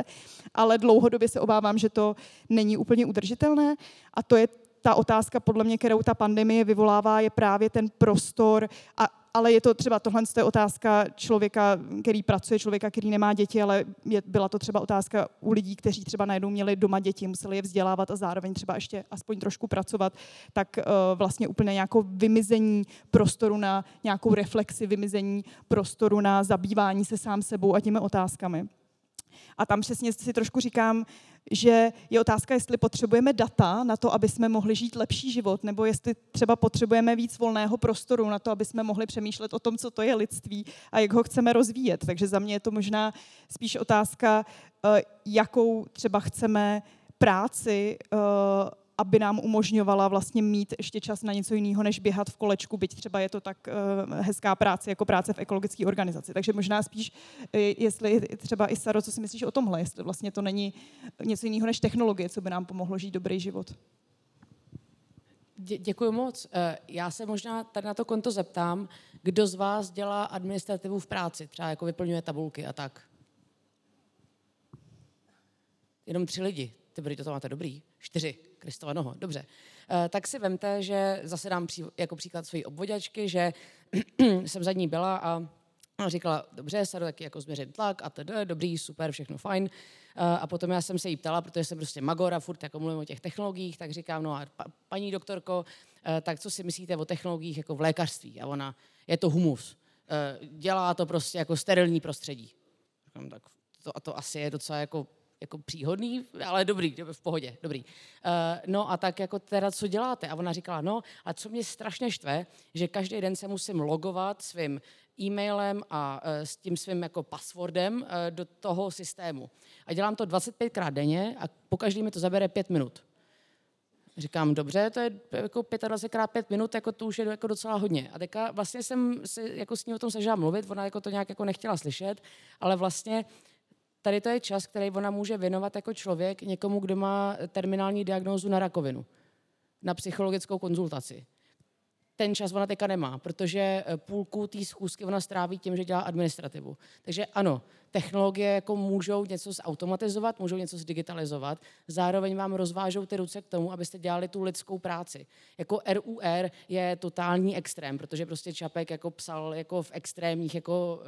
ale dlouhodobě se obávám, že to není úplně udržitelné. A to je ta otázka, podle mě, kterou ta pandemie vyvolává, je právě ten prostor a ale je to třeba tohle je otázka člověka, který pracuje, člověka, který nemá děti, ale je, byla to třeba otázka u lidí, kteří třeba najednou měli doma děti, museli je vzdělávat a zároveň třeba ještě aspoň trošku pracovat, tak uh, vlastně úplně nějakou vymizení prostoru na nějakou reflexi, vymizení prostoru na zabývání se sám sebou a těmi otázkami. A tam přesně si trošku říkám, že je otázka, jestli potřebujeme data na to, aby jsme mohli žít lepší život, nebo jestli třeba potřebujeme víc volného prostoru na to, aby jsme mohli přemýšlet o tom, co to je lidství a jak ho chceme rozvíjet. Takže za mě je to možná spíš otázka, eh, jakou třeba chceme práci eh, aby nám umožňovala vlastně mít ještě čas na něco jiného, než běhat v kolečku, byť třeba je to tak uh, hezká práce, jako práce v ekologické organizaci. Takže možná spíš, uh, jestli třeba i Saro, co si myslíš o tomhle, jestli vlastně to není něco jiného než technologie, co by nám pomohlo žít dobrý život. Dě- děkuji moc. Eh, já se možná tady na to konto zeptám, kdo z vás dělá administrativu v práci, třeba jako vyplňuje tabulky a tak. Jenom tři lidi. Ty to máte dobrý. Čtyři. Kristova noho, dobře. E, tak si vemte, že zase dám pří, jako příklad svojí obvodačky, že *clears throat* jsem za ní byla a říkala, dobře, se taky jako změřit tlak a tedy, dobrý, super, všechno fajn. Eh, a potom já jsem se jí ptala, protože jsem prostě magora, furt jako mluvím o těch technologiích, tak říkám, no a paní doktorko, eh, tak co si myslíte o technologiích jako v lékařství? A ona, je to humus. Dělá to prostě jako sterilní prostředí. Říkám, tak to, a to asi je docela jako jako příhodný, ale dobrý, v pohodě, dobrý. Uh, no a tak jako teda, co děláte? A ona říkala, no a co mě strašně štve, že každý den se musím logovat svým e-mailem a uh, s tím svým jako passwordem uh, do toho systému. A dělám to 25krát denně a po každý mi to zabere 5 minut. Říkám, dobře, to je jako 25krát 5 minut, jako to už je jako docela hodně. A teďka vlastně jsem si jako s ní o tom snažila mluvit, ona jako to nějak jako nechtěla slyšet, ale vlastně tady to je čas, který ona může věnovat jako člověk někomu, kdo má terminální diagnózu na rakovinu, na psychologickou konzultaci. Ten čas ona teďka nemá, protože eh, půlku té schůzky ona stráví tím, že dělá administrativu. Takže ano, technologie jako můžou něco zautomatizovat, můžou něco zdigitalizovat, zároveň vám rozvážou ty ruce k tomu, abyste dělali tu lidskou práci. Jako RUR je totální extrém, protože prostě Čapek jako psal jako v extrémních jako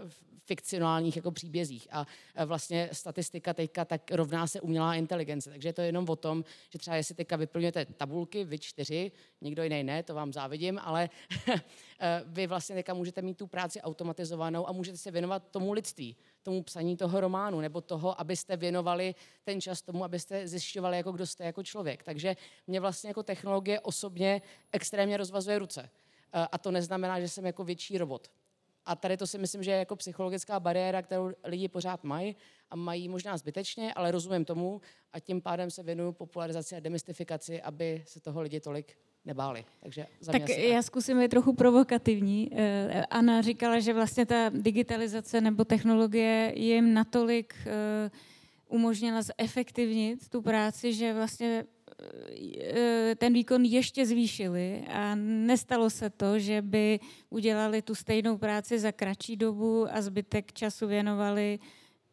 fikcionálních jako příbězích. A vlastně statistika teďka tak rovná se umělá inteligence. Takže je to jenom o tom, že třeba jestli teďka vyplňujete tabulky, vy čtyři, nikdo jiný ne, to vám závidím, ale *laughs* vy vlastně teďka můžete mít tu práci automatizovanou a můžete se věnovat tomu lidství, tomu psaní toho románu, nebo toho, abyste věnovali ten čas tomu, abyste zjišťovali, jako kdo jste jako člověk. Takže mě vlastně jako technologie osobně extrémně rozvazuje ruce. A to neznamená, že jsem jako větší robot. A tady to si myslím, že je jako psychologická bariéra, kterou lidi pořád mají a mají možná zbytečně, ale rozumím tomu a tím pádem se věnuju popularizaci a demystifikaci, aby se toho lidi tolik nebáli. Takže za tak asi já zkusím být trochu provokativní. Eh, Anna říkala, že vlastně ta digitalizace nebo technologie jim natolik eh, umožnila zefektivnit tu práci, že vlastně Eh, ten výkon ještě zvýšili a nestalo se to, že by udělali tu stejnou práci za kratší dobu a zbytek času věnovali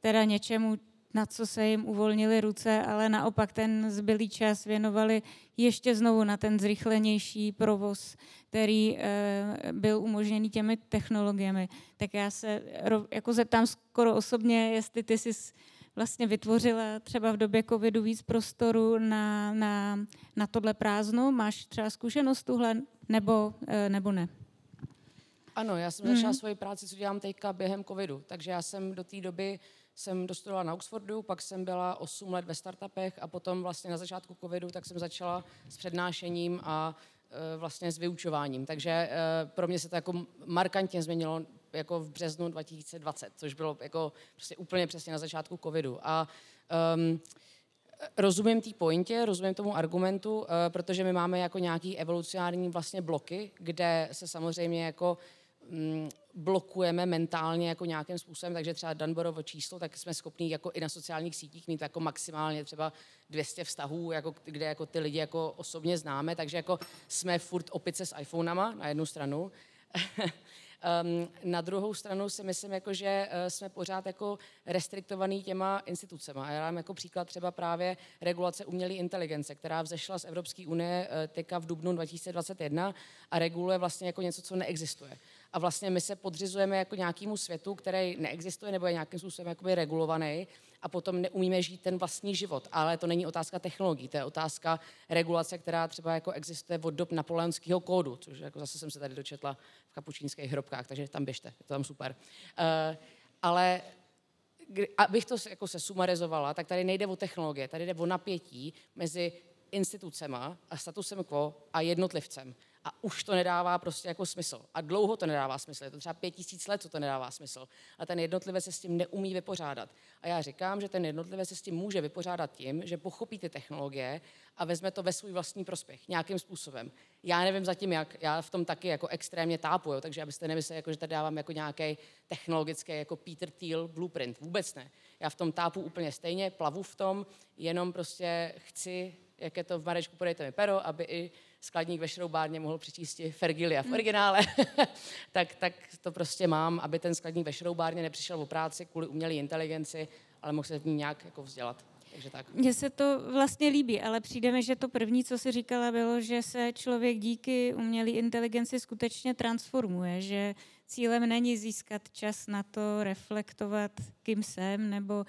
teda něčemu, na co se jim uvolnili ruce, ale naopak ten zbylý čas věnovali ještě znovu na ten zrychlenější provoz, který eh, byl umožněný těmi technologiemi. Tak já se jako zeptám skoro osobně, jestli ty jsi vlastně vytvořila třeba v době covidu víc prostoru na, na, na tohle prázdno? Máš třeba zkušenost tuhle nebo, eh, nebo ne? Ano, já jsem začala mm. svoji práci, co dělám teďka během covidu. Takže já jsem do té doby jsem dostudovala na Oxfordu, pak jsem byla 8 let ve startupech a potom vlastně na začátku covidu tak jsem začala s přednášením a e, vlastně s vyučováním. Takže e, pro mě se to jako markantně změnilo jako v březnu 2020, což bylo jako prostě úplně přesně na začátku covidu. A um, rozumím té pointě, rozumím tomu argumentu, uh, protože my máme jako nějaký evolucionární vlastně bloky, kde se samozřejmě jako blokujeme mentálně jako nějakým způsobem, takže třeba Danborovo číslo, tak jsme schopni jako i na sociálních sítích mít jako maximálně třeba 200 vztahů, jako, kde jako ty lidi jako osobně známe, takže jako jsme furt opice s iPhonama na jednu stranu. *laughs* Um, na druhou stranu si myslím, jako, že uh, jsme pořád jako restriktovaný těma institucemi. A já dám jako příklad třeba právě regulace umělé inteligence, která vzešla z Evropské unie uh, teďka v dubnu 2021 a reguluje vlastně jako něco, co neexistuje. A vlastně my se podřizujeme jako nějakému světu, který neexistuje nebo je nějakým způsobem jakoby regulovaný a potom neumíme žít ten vlastní život. Ale to není otázka technologií, to je otázka regulace, která třeba jako existuje od dob napoleonského kódu, což jako zase jsem se tady dočetla v kapučínských hrobkách, takže tam běžte, je to tam super. Uh, ale abych to jako se sumarizovala, tak tady nejde o technologie, tady jde o napětí mezi institucema a statusem quo a jednotlivcem a už to nedává prostě jako smysl. A dlouho to nedává smysl. Je to třeba pět tisíc let, co to nedává smysl. A ten jednotlivec se s tím neumí vypořádat. A já říkám, že ten jednotlivec se s tím může vypořádat tím, že pochopí ty technologie a vezme to ve svůj vlastní prospěch nějakým způsobem. Já nevím zatím jak, já v tom taky jako extrémně tápuju, takže abyste nemysleli, jako, že tady dávám jako nějaký technologický jako Peter Thiel blueprint. Vůbec ne. Já v tom tápu úplně stejně, plavu v tom, jenom prostě chci, jak je to v Marečku, podejte mi pero, aby i skladník ve šroubárně mohl přečíst Fergilia v originále, *laughs* tak, tak to prostě mám, aby ten skladník ve šroubárně nepřišel o práci kvůli umělé inteligenci, ale mohl se v ní nějak jako vzdělat. Takže tak. Mně se to vlastně líbí, ale přijde mi, že to první, co si říkala, bylo, že se člověk díky umělé inteligenci skutečně transformuje, že cílem není získat čas na to reflektovat, kým jsem, nebo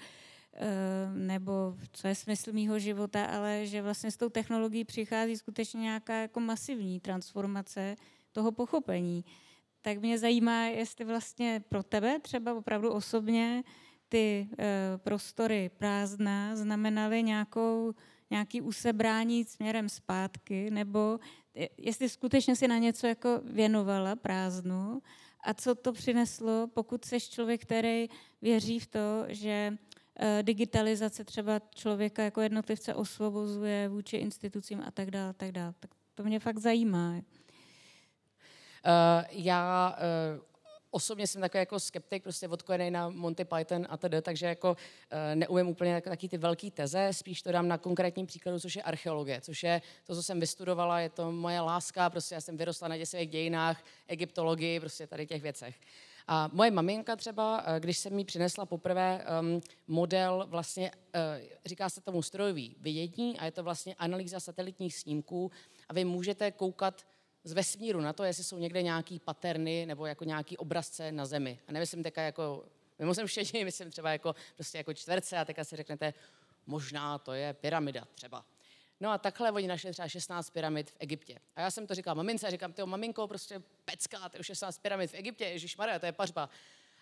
nebo co je smysl mýho života, ale že vlastně s tou technologií přichází skutečně nějaká jako masivní transformace toho pochopení. Tak mě zajímá, jestli vlastně pro tebe třeba opravdu osobně ty e, prostory prázdná znamenaly nějakou, nějaký usebrání směrem zpátky, nebo jestli skutečně si na něco jako věnovala prázdnu a co to přineslo, pokud seš člověk, který věří v to, že Eh, digitalizace třeba člověka jako jednotlivce osvobozuje vůči institucím a tak dále, tak dále. Tak to mě fakt zajímá. Uh, já uh, osobně jsem takový jako skeptik, prostě odkojený na Monty Python a tedy, takže jako uh, neumím úplně tak, taky ty velké teze, spíš to dám na konkrétním příkladu, což je archeologie, což je to, co jsem vystudovala, je to moje láska, prostě já jsem vyrostla na děsivých dějinách, egyptologii, prostě tady těch věcech. Uh, a moje maminka třeba, eh, když jsem mi přinesla poprvé um, model, vlastně uh, říká se tomu strojový vidění a je to vlastně analýza satelitních snímků a vy můžete koukat z vesmíru na to, jestli jsou někde nějaký paterny nebo jako nějaký obrazce na Zemi. A nemyslím teďka jako jsem štědí, *laughs* myslím třeba jako, prostě jako čtverce a teďka si řeknete, možná to je pyramida třeba. No a takhle oni našli třeba 16 pyramid v Egyptě. A já jsem to říkal mamince, říkám, ty maminko, prostě pecka, ty 16 pyramid v Egyptě, Ježíš Maria, to je pařba.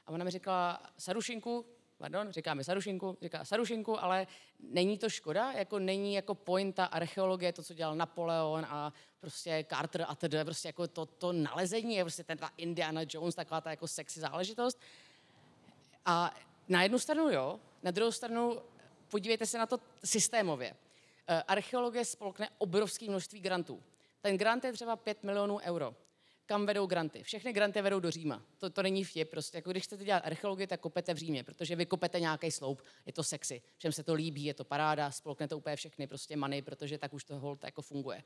A ona mi říkala, Sarušinku, pardon, říká mi Sarušinku, říká Sarušinku, ale není to škoda, jako není jako pointa archeologie, to, co dělal Napoleon a prostě Carter a tedy, prostě jako to, to nalezení je prostě ten ta Indiana Jones, taková ta jako sexy záležitost. A na jednu stranu jo, na druhou stranu podívejte se na to systémově. Eh, archeologie spolkne obrovské množství grantů. Ten grant je třeba 5 milionů euro. Kam vedou granty? Všechny granty vedou do Říma. To, to není vtip. Prostě jako když chcete dělat archeologii, tak kopete v Římě, protože vy kopete nějaký sloup, je to sexy, všem se to líbí, je to paráda, spolknete úplně všechny prostě many, protože tak už to hold jako funguje.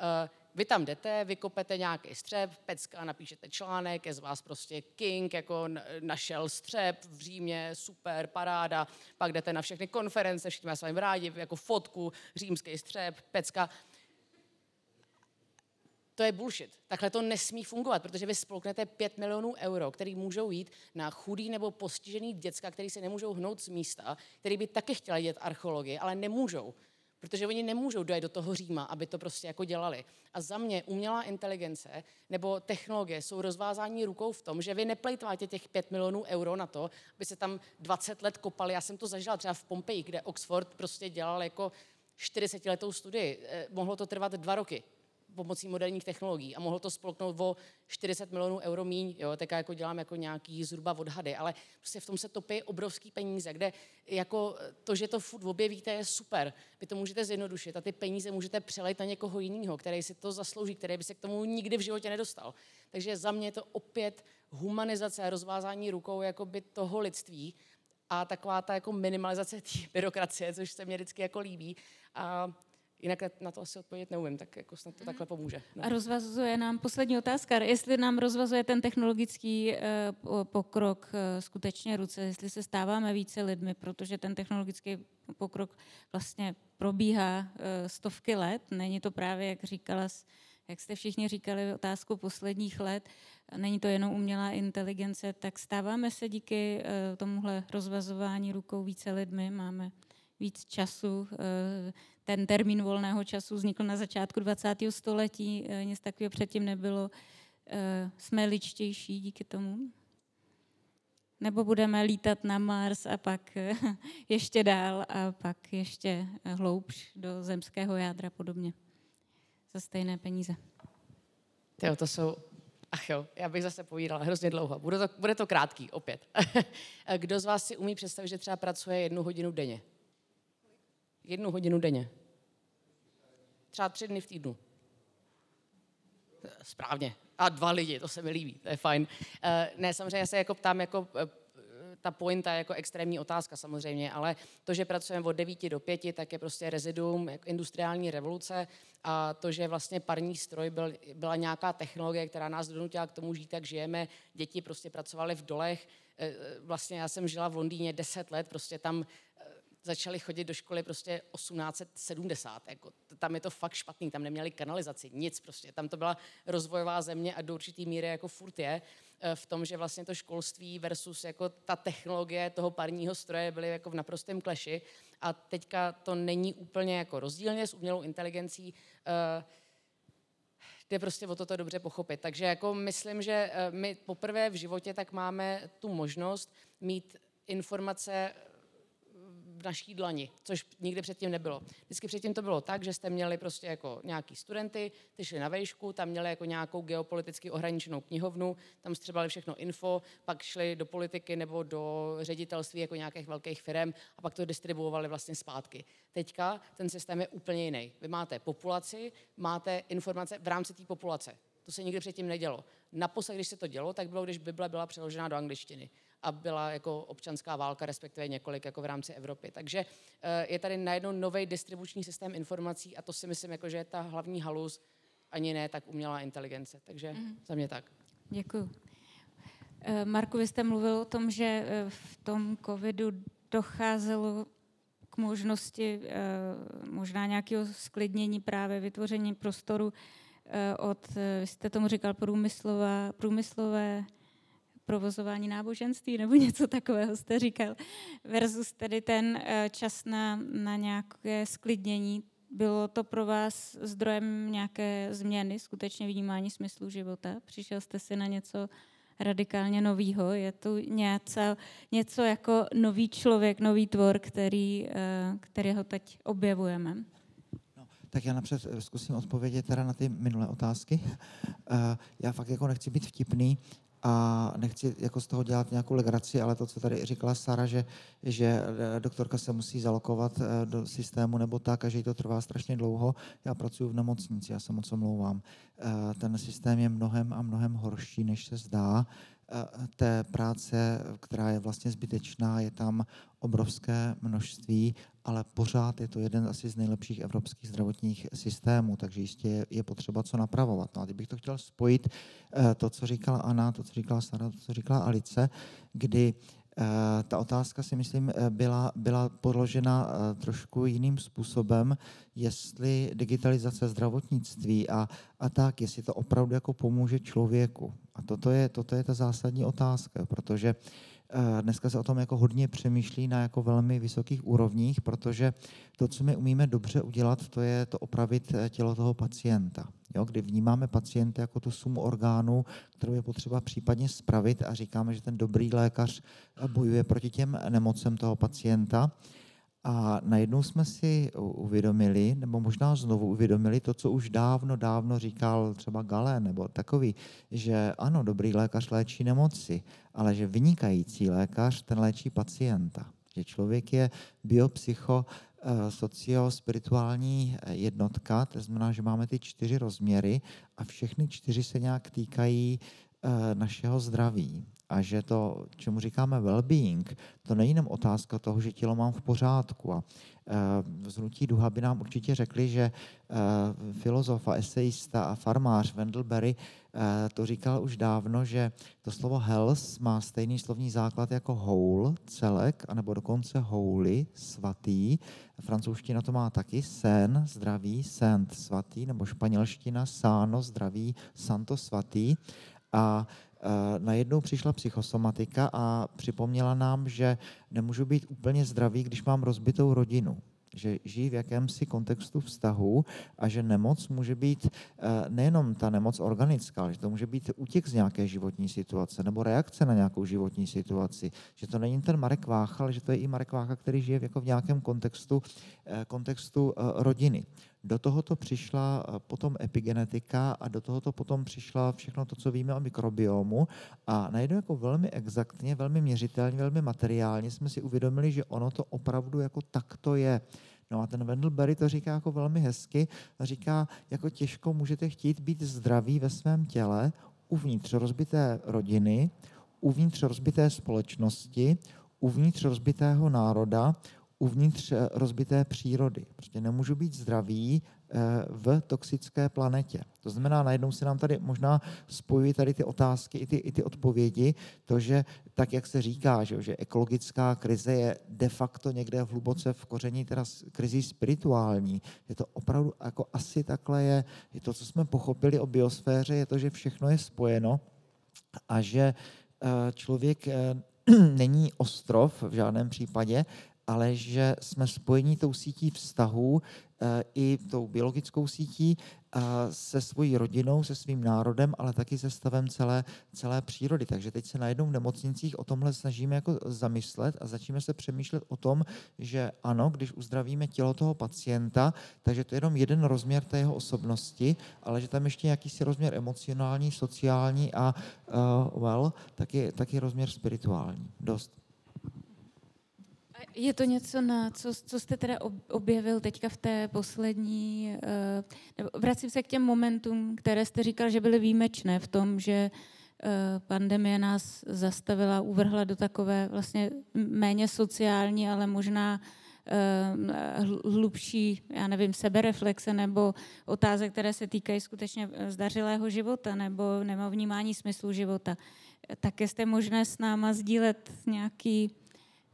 Uh, vy tam jdete, vykopete nějaký střep, pecka, napíšete článek, je z vás prostě king, jako našel střep v Římě, super, paráda, pak jdete na všechny konference, všichni s vámi rádi, jako fotku, římský střep, pecka. To je bullshit. Takhle to nesmí fungovat, protože vy spolknete 5 milionů euro, který můžou jít na chudý nebo postižený děcka, který se nemůžou hnout z místa, který by taky chtěli dělat archeologii, ale nemůžou. Protože oni nemůžou dojet do toho Říma, aby to prostě jako dělali. A za mě umělá inteligence nebo technologie jsou rozvázání rukou v tom, že vy neplejtváte těch 5 milionů euro na to, aby se tam 20 let kopali. Já jsem to zažila třeba v Pompeji, kde Oxford prostě dělal jako 40 letou studii. Eh, mohlo to trvat dva roky pomocí moderních technologií a mohlo to spolknout o 40 milionů euro míň, jo, tak jako dělám jako nějaký zhruba odhady, ale prostě v tom se topí obrovský peníze, kde jako to, že to furt objevíte, je super. Vy to můžete zjednodušit a ty peníze můžete přelejt na někoho jiného, který si to zaslouží, který by se k tomu nikdy v životě nedostal. Takže za mě je to opět humanizace a rozvázání rukou jakoby toho lidství a taková ta jako minimalizace té *laughs* byrokracie, což se mě vždycky jako líbí. A Jinak na to asi odpovědět neumím, tak jako snad to takhle mhm. pomůže. No. A rozvazuje nám poslední otázka, jestli nám rozvazuje ten technologický uh, pokrok uh, skutečně ruce, jestli se stáváme více lidmi, protože ten technologický pokrok vlastně probíhá uh, stovky let, není to právě, jak říkala, jak jste všichni říkali, otázku posledních let, není to jenom umělá inteligence, tak stáváme se díky eh, tomuhle rozvazování rukou více lidmi, máme víc času. Eh, ten termín volného času vznikl na začátku 20. století, eh, nic takového předtím nebylo. Jsme ličtější díky tomu? Nebo budeme lítat na Mars a pak *laughs* ještě dál a pak ještě hloubš do zemského jádra podobně za stejné peníze. Jo, to jsou Ach jo, já bych zase povídala hrozně dlouho. Bude to, bude to krátký, opět. *laughs* Kdo z vás si umí představit, že třeba pracuje jednu hodinu denně? Jednu hodinu denně. Třeba tři dny v týdnu. Správně. A dva lidi, to se mi líbí, to je fajn. Eh, ne, samozřejmě se jako ptám jako eh, ta pointa je jako extrémní otázka samozřejmě, ale to, že pracujeme od 9 do 5, tak je prostě reziduum jako industriální revoluce a to, že vlastně parní stroj byl, byla nějaká technologie, která nás donutila k tomu žít, tak žijeme, děti prostě pracovaly v dolech, e, e, vlastně já jsem žila v Londýně 10 let, prostě tam začali chodit do školy prostě 1870. Jako, tam je to fakt špatný, tam neměli kanalizaci, nic prostě. Tam to byla rozvojová země a do určitý míry jako furt je eh, v tom, že vlastně to školství versus jako ta technologie toho parního stroje byly jako v naprostém kleši a teďka to není úplně jako rozdílně s umělou inteligencí, uh, jde prostě o toto dobře pochopit. Takže jako myslím, že eh, my poprvé v životě tak máme tu možnost mít informace v naší dlani, což nikdy předtím nebylo. Vždycky předtím to bylo tak, že jste měli prostě jako nějaký studenty, ty šli na vejšku, tam měli jako nějakou geopoliticky ohraničenou knihovnu, tam střebali všechno info, pak šli do politiky nebo do ředitelství jako nějakých velkých firm a pak to distribuovali vlastně zpátky. Teďka ten systém je úplně jiný. Vy máte populaci, máte informace v rámci té populace. To se nikdy předtím nedělo. Naposled, když se to dělo, tak bylo, když Bible byla přeložena do angličtiny a byla jako občanská válka, respektive několik jako v rámci Evropy. Takže eh, je tady najednou nový distribuční systém informací a to si myslím, jako, že je ta hlavní halus, ani ne tak umělá inteligence. Takže mm. za mě tak. Děkuji. Eh, Marku, vy jste mluvil o tom, že eh, v tom covidu docházelo k možnosti možná nějakého sklidnění právě vytvoření prostoru od, vy jste tomu říkal, průmyslová, průmyslové provozování náboženství nebo něco takového jste říkal, versus tedy ten eh, čas na, na nějaké sklidnění. Bylo to pro vás zdrojem nějaké změny, skutečně vnímání smyslu života? Přišel jste si na něco radikálně novýho? Je tu něco, něco jako nový člověk, nový tvor, který, eh, kterého teď objevujeme? No, tak já napřed eh, zkusím odpovědět teda na ty minulé otázky. Já fakt jako nechci být vtipný, a nechci jako z toho dělat nějakou legraci, ale to, co tady říkala Sara, že, že eh, doktorka se musí zalokovat eh, do systému nebo tak a že jí to trvá strašně dlouho. Já pracuji v nemocnici, já se moc omlouvám. Eh, ten systém je mnohem a mnohem horší, než se zdá té práce, která je vlastně zbytečná, je tam obrovské množství, ale pořád je to jeden asi z nejlepších evropských zdravotních systémů, takže jistě je potřeba co napravovat. No a kdybych to chtěl spojit, eh, to, co říkala Anna, to, co říkala Sara, to, co říkala Alice, kdy Eh, ta otázka si myslím eh, byla, byla podložena trošku jiným způsobem, jestli digitalizace zdravotnictví a, a tak, jestli to opravdu jako pomůže člověku. A toto je, toto je ta zásadní otázka, protože dneska se o tom jako hodně přemýšlí na jako velmi vysokých úrovních, protože to, co my umíme dobře udělat, to je to opravit tělo toho pacienta jo, kdy vnímáme pacienta jako tu sumu orgánů, kterou je potřeba případně spravit a říkáme, že ten dobrý lékař bojuje proti těm nemocem toho pacienta. A najednou jsme si uvědomili, nebo možná znovu uvědomili to, co už dávno, dávno říkal třeba Galen nebo takový, že ano, dobrý lékař léčí nemoci, ale že vynikající lékař ten léčí pacienta. Že člověk je biopsycho Eh, sociospirituální eh, jednotka, to znamená, že máme ty čtyři rozměry a všechny čtyři se nějak týkají našeho zdraví. A že to, čemu říkáme well-being, to není jenom otázka toho, že tělo mám v pořádku. A z Hnutí Duha by nám určitě řekli, že filozof a esejista a farmář Wendell Berry to říkal už dávno, že to slovo health má stejný slovní základ jako whole, celek, anebo dokonce holy, svatý. Francouzština to má taky sen, zdraví, saint, svatý, nebo španělština sano, zdraví, santo, svatý. A najednou přišla psychosomatika a připomněla nám, že nemůžu být úplně zdravý, když mám rozbitou rodinu že žijí v jakémsi kontextu vztahu a že nemoc může být eh, nejenom ta nemoc organická, ale že to může být útěk z nějaké životní situace nebo reakce na nějakou životní situaci. Že to není ten Marek Vácha, ale že to je i Marek Vácha, který žije jako v nějakém kontextu, eh, kontextu eh, rodiny. Do tohoto přišla potom epigenetika a do tohoto potom přišla všechno to, co víme o mikrobiomu a najednou jako velmi exaktně, velmi měřitelně, velmi materiálně jsme si uvědomili, že ono to opravdu jako takto je. No a ten Wendell Berry to říká jako velmi hezky a říká, jako těžko můžete chtít být zdraví ve svém těle uvnitř rozbité rodiny, uvnitř rozbité společnosti, uvnitř rozbitého národa, uvnitř eh, rozbité přírody. Prostě nemůžu být zdravý eh, v toxické planetě. To znamená, najednou se nám tady možná spojují tady ty otázky i ty, i ty odpovědi, to, že tak, jak se říká, že, že ekologická krize je de facto někde v hluboce v koření teda krizí spirituální. Je to opravdu, jako asi takhle je, je to, co jsme pochopili o biosféře, je to, že všechno je spojeno a že eh, člověk *clears throat* není ostrov v žádném případě, ale že jsme spojení tou sítí vztahů eh, i tou biologickou sítí eh, se svojí rodinou, se svým národem, ale taky se stavem celé, celé přírody. Takže teď se najednou v nemocnicích o tomhle snažíme jako zamyslet a začneme se přemýšlet o tom, že ano, když uzdravíme tělo toho pacienta, takže to je jenom jeden rozměr té jeho osobnosti, ale že tam ještě jakýsi rozměr emocionální, sociální a uh, well, taky, taky rozměr spirituální. Dost. Je to něco, na co, co jste teda objevil teďka v té poslední, uh, nebo vracím se k těm momentům, které jste říkal, že byly výjimečné v tom, že uh, pandemie nás zastavila, uvrhla do takové vlastně méně sociální, ale možná uh, hlubší, já nevím, sebereflexe nebo otázek, které se týkají skutečně zdařilého života nebo nebo vnímání smyslu života. Také jste možné s náma sdílet nějaký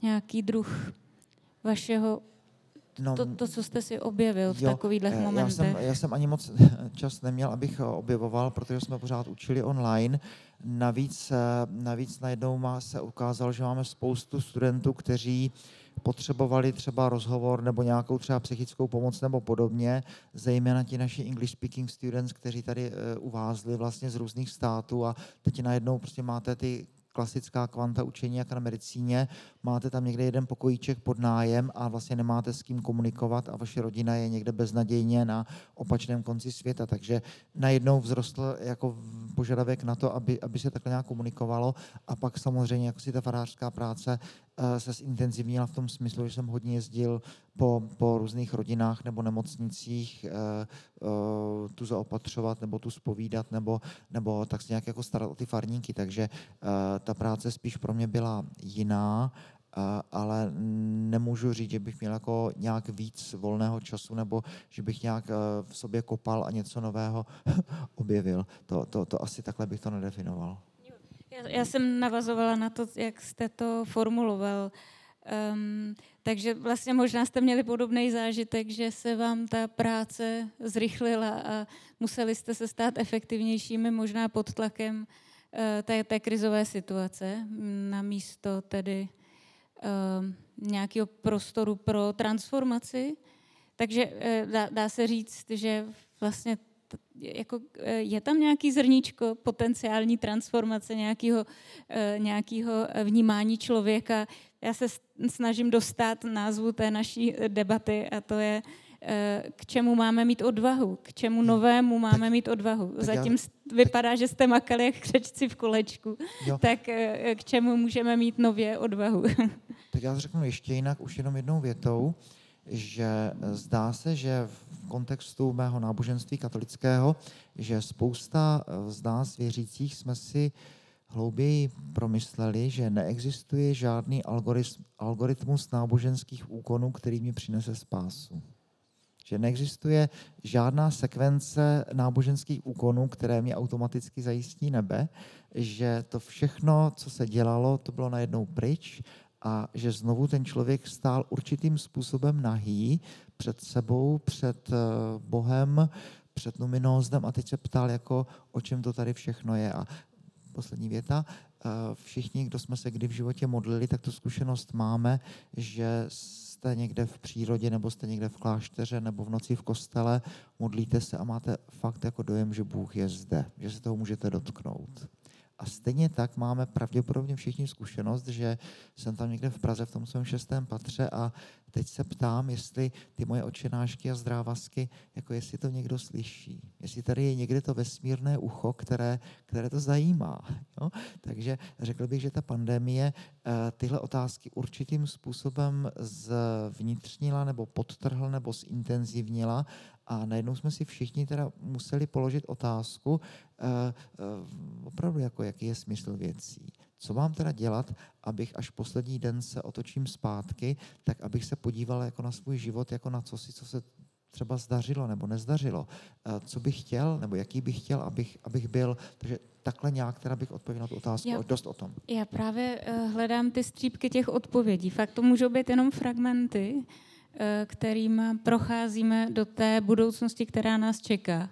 nějaký druh vašeho No, to, to, co jste si objevil v jo, takovýchhle momentech. Já jsem, já jsem ani moc *laughs* čas neměl, abych objevoval, protože jsme pořád učili online. Navíc, eh, navíc najednou má, se ukázalo, že máme spoustu studentů, kteří potřebovali třeba rozhovor nebo nějakou třeba psychickou pomoc nebo podobně, zejména ti naši English speaking students, kteří tady uvázli vlastně z různých států a teď najednou prostě máte ty klasická kvanta učení jak na medicíně, máte tam někde jeden pokojíček pod nájem a vlastně nemáte s kým komunikovat a vaše rodina je někde beznadějně na opačném konci světa. Takže najednou vzrostl jako požadavek na to, aby, aby se takhle nějak komunikovalo a pak samozřejmě jako si ta farářská práce se zintenzivnila v tom smyslu, že jsem hodně jezdil po, po různých rodinách nebo nemocnicích uh, uh, tu zaopatřovat nebo tu spovídat nebo, nebo tak se nějak jako starat o ty farníky. Takže ta práce spíš pro mě byla jiná ale nemůžu říct, že bych měl jako nějak víc volného času nebo že bych nějak v sobě kopal a něco nového *laughs* objevil. To, to, to asi takhle bych to nedefinoval. Já, já jsem navazovala na to, jak jste to formuloval. Um, takže vlastně možná jste měli podobný zážitek, že se vám ta práce zrychlila a museli jste se stát efektivnějšími možná pod tlakem uh, té, té krizové situace, na místo tedy uh, nějakého prostoru pro transformaci. Takže uh, dá, dá se říct, že vlastně jako, uh, je tam nějaký zrníčko potenciální transformace, nějakého, uh, nějakého vnímání člověka. Já se snažím dostat názvu té naší debaty a to je k čemu máme mít odvahu, k čemu novému máme mít odvahu. Zatím já... vypadá, že jste makali jak křečci v kolečku, jo. tak k čemu můžeme mít nově odvahu. *laughs* Tak já řeknu ještě jinak, už jenom jednou větou, že zdá se, že v kontextu mého náboženství katolického, že spousta z nás věřících jsme si hlouběji promysleli, že neexistuje žádný algoritmus náboženských úkonů, který mi přinese spásu. Že neexistuje žádná sekvence náboženských úkonů, které mi automaticky zajistí nebe, že to všechno, co se dělalo, to bylo najednou pryč a že znovu ten člověk stál určitým způsobem nahý před sebou, před eh, Bohem, před numinózdem a teď se ptal, jako, o čem to tady všechno je. A poslední věta, eh, všichni, kdo jsme se kdy v životě modlili, tak tu zkušenost máme, že jste někde v přírodě, nebo jste někde v klášteře, nebo v noci v kostele, modlíte se a máte fakt jako dojem, že Bůh je zde, že se toho můžete dotknout. A stejně tak máme pravděpodobně všichni zkušenost, že jsem tam někde v Praze v tom svém šestém patře a teď se ptám, jestli ty moje očenášky a zdrávazky, jako jestli to někdo slyší. Jestli tady je někde to vesmírné ucho, které, které to zajímá. Jo? Takže řekl bych, že ta pandemie eh, tyhle otázky určitým způsobem zvnitřnila nebo podtrhla nebo zintenzivnila a najednou jsme si všichni teda museli položit otázku, uh, uh, opravdu jako jaký je smysl věcí. Co mám teda dělat, abych až poslední den se otočím zpátky, tak abych se podíval jako na svůj život, jako na co si, co se třeba zdařilo nebo nezdařilo. Uh, co bych chtěl, nebo jaký bych chtěl, abych, abych byl. Takže takhle nějak teda bych odpověděl na tu otázku. Já, dost o tom. Já právě hledám ty střípky těch odpovědí. Fakt to můžou být jenom fragmenty, Eh, kterým procházíme do té budoucnosti, která nás čeká.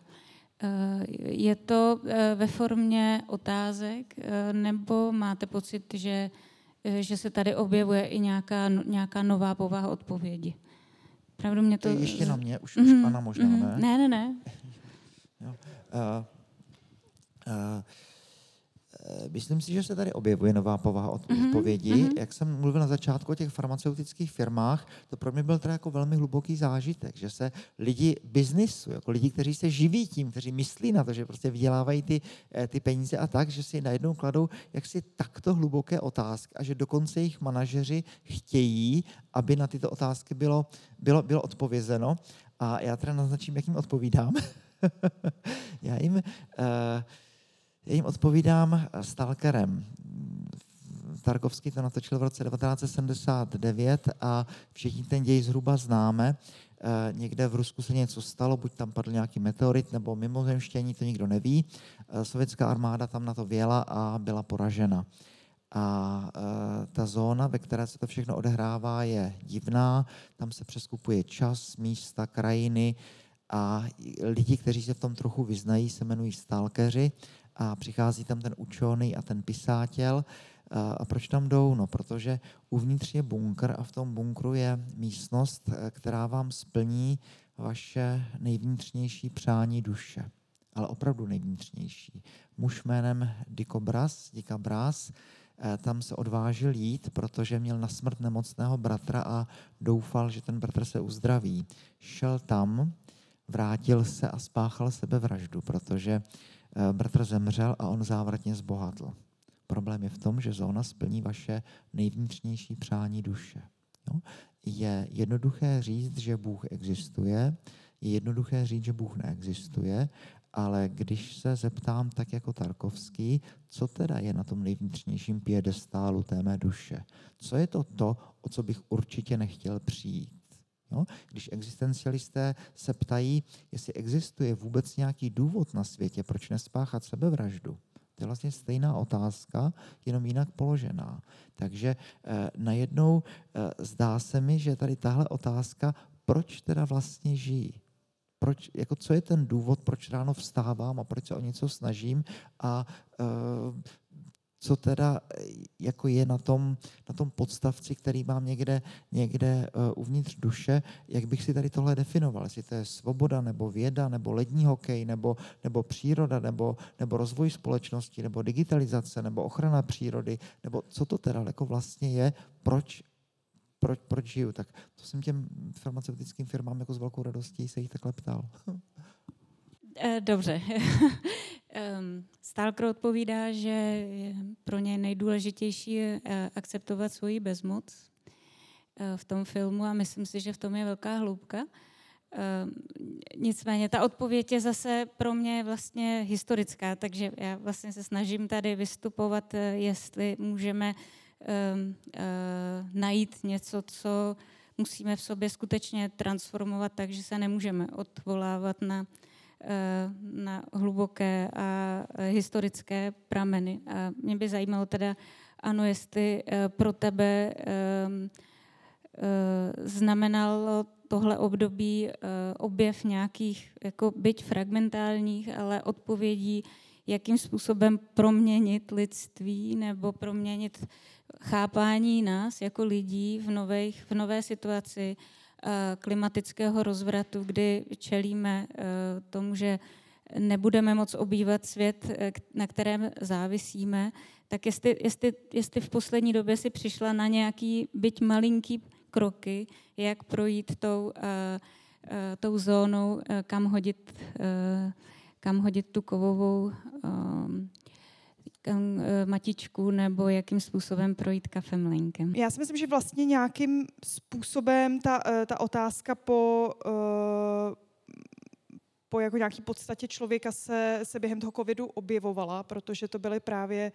Eh, je to eh, ve formě otázek, nebo máte pocit, že, že se tady objevuje i nějaká, nějaká nová povaha odpovědi? Pravdu mě to... Ještě na mě, už, mm-hmm. už pana možná, mm-hmm. ne? Ne, ne, ne. jo. Uh, uh, Eh, myslím si, že se tady objevuje nová povaha mhm, odpovědi. Mm-hmm. Jak jsem mluvil na začátku o těch farmaceutických firmách, to pro mě byl teda jako velmi hluboký zážitek, že se lidi biznisu, jako lidi, kteří se živí tím, kteří myslí na to, že prostě vydělávají ty, eh, ty peníze a tak, že si najednou kladou jaksi takto hluboké otázky a že dokonce jejich manažeři chtějí, aby na tyto otázky bylo, bylo, bylo odpovězeno. A já teda naznačím, jak jim odpovídám. *laughs* já jim... Uh, já jim odpovídám stalkerem. Tarkovský to natočil v roce 1979 a všichni ten děj zhruba známe. E, někde v Rusku se něco stalo, buď tam padl nějaký meteorit nebo mimozemštění, to nikdo neví. E, sovětská armáda tam na to věla a byla poražena. A e, ta zóna, ve které se to všechno odehrává, je divná. Tam se přeskupuje čas, místa, krajiny a lidi, kteří se v tom trochu vyznají, se jmenují stalkeři a přichází tam ten učený a ten pisátěl. A proč tam jdou? No, protože uvnitř je bunkr a v tom bunkru je místnost, e, která vám splní vaše nejvnitřnější přání duše. Ale opravdu nejvnitřnější. Muž jménem Dikobras, Dikabras, e, tam se odvážil jít, protože měl na smrt nemocného bratra a doufal, že ten bratr se uzdraví. Šel tam, vrátil se a spáchal sebevraždu, protože Eh, bratr zemřel a on závratně zbohatl. Problém je v tom, že zóna splní vaše nejvnitřnější přání duše. Jo? Je jednoduché říct, že Bůh existuje, je jednoduché říct, že Bůh neexistuje, ale když se zeptám tak jako Tarkovský, co teda je na tom nejvnitřnějším piedestálu té mé duše? Co je to to, o co bych určitě nechtěl přijít? Jo? Když existencialisté se ptají, jestli existuje vůbec nějaký důvod na světě, proč nespáchat sebevraždu, to je vlastně stejná otázka, jenom jinak položená. Takže eh, najednou eh, zdá se mi, že tady tahle otázka, proč teda vlastně žijí? Proč, jako co je ten důvod, proč ráno vstávám a proč se o něco snažím a eh, co teda eh, jako je na tom, na tom podstavci, který mám někde, někde uh, uvnitř duše, jak bych si tady tohle definoval, jestli to je svoboda, nebo věda, nebo lední hokej, nebo, nebo příroda, nebo, nebo rozvoj společnosti, nebo digitalizace, nebo ochrana přírody, nebo co to teda jako vlastně je, proč proč, proč žiju. Tak to jsem těm farmaceutickým firmám jako s velkou radostí se jich takhle ptal. *laughs* Eh, dobře. *laughs* Stalker odpovídá, že pro ně nejdůležitější je eh, akceptovat svoji bezmoc eh, v tom filmu a myslím si, že v tom je velká hloubka. Nicméně ta odpověď je zase pro mě vlastně historická, takže já vlastně se snažím tady vystupovat, jestli můžeme najít něco, co musíme v sobě skutečně transformovat tak, že se nemůžeme odvolávat na, na hluboké a historické prameny. A mě by zajímalo teda, ano, jestli pro tebe znamenalo tohle období objev nějakých, jako byť fragmentálních, ale odpovědí, jakým způsobem proměnit lidství nebo proměnit chápání nás jako lidí v, nových, v nové situaci eh, klimatického rozvratu, kdy čelíme eh, tomu, že nebudeme moc obývat svět, eh, na kterém závisíme, tak jestli, jestli, jestli v poslední době si přišla na nějaký byť malinký kroky, jak projít tou, tou zónou, kam hodit, kam hodit tu kovovou Eh, matičku nebo jakým způsobem projít kafemlinkem? Já si myslím, že vlastně nějakým způsobem ta, eh, ta otázka po, eh, po jako nějaký podstatě člověka se, se během toho covidu objevovala, protože to byly právě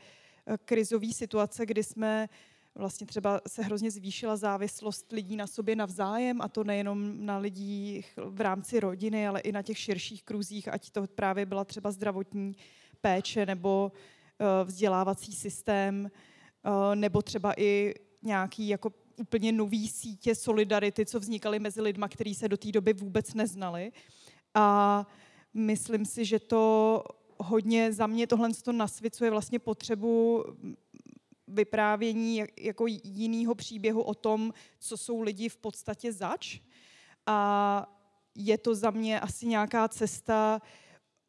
krizové situace, kdy jsme vlastně třeba se hrozně zvýšila závislost lidí na sobě navzájem a to nejenom na lidí v rámci rodiny, ale i na těch širších kruzích, ať to právě byla třeba zdravotní péče nebo uh, vzdělávací systém, eh, nebo třeba i nějaký jako úplně nový sítě solidarity, co vznikaly mezi lidma, kteří se do té doby vůbec neznali. A myslím si, že to hodně za mě tohle to nasvicuje vlastně potřebu vyprávění jako jiného příběhu o tom, co jsou lidi v podstatě zač. A je to za mě asi nějaká cesta,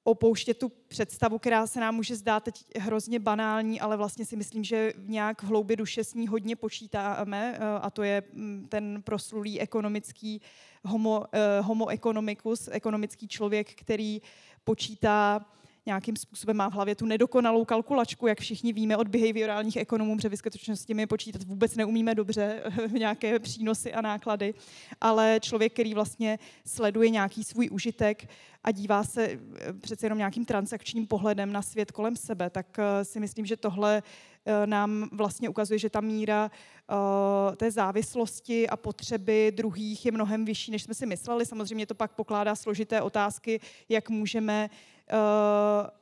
opouštět tu představu, která se nám může zdát teď hrozně banální, ale vlastně si myslím, že nějak v hloubi duše s ní hodně počítáme eh, a to je mm, ten proslulý ekonomický homo, eh, homo economicus, ekonomický člověk, který počítá nějakým způsobem má v hlavě tu nedokonalou kalkulačku, jak všichni víme od behaviorálních ekonomů, protože ve skutečnosti my počítat vůbec neumíme dobře *laughs* nějaké přínosy a náklady, ale člověk, který vlastně sleduje nějaký svůj užitek a dívá se eh, přece jenom nějakým transakčním pohledem na svět kolem sebe, tak eh, si myslím, že tohle eh, nám vlastně ukazuje, že ta míra té závislosti a potřeby druhých je mnohem vyšší, než jsme si mysleli. Samozřejmě to pak pokládá složité otázky, jak můžeme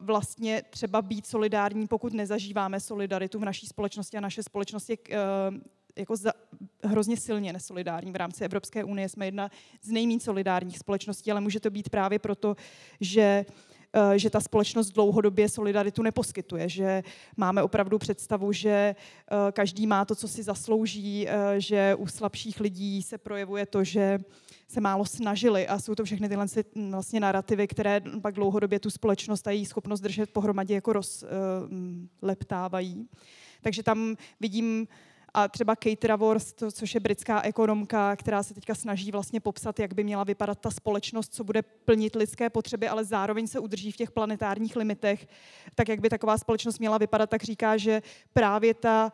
vlastně třeba být solidární, pokud nezažíváme solidaritu v naší společnosti a naše společnost je jako za, hrozně silně nesolidární. V rámci Evropské unie jsme jedna z nejméně solidárních společností, ale může to být právě proto, že eh, že ta společnost dlouhodobě solidaritu neposkytuje, že máme opravdu představu, že eh, každý má to, co si zaslouží, eh, že u slabších lidí se projevuje to, že se málo snažili a jsou to všechny tyhle vlastně narrativy, které pak dlouhodobě tu společnost a její schopnost držet pohromadě jako rozleptávají. Takže tam vidím a třeba Kate Raworth, což je britská ekonomka, která se teďka snaží vlastně popsat, jak by měla vypadat ta společnost, co bude plnit lidské potřeby, ale zároveň se udrží v těch planetárních limitech, tak jak by taková společnost měla vypadat, tak říká, že právě ta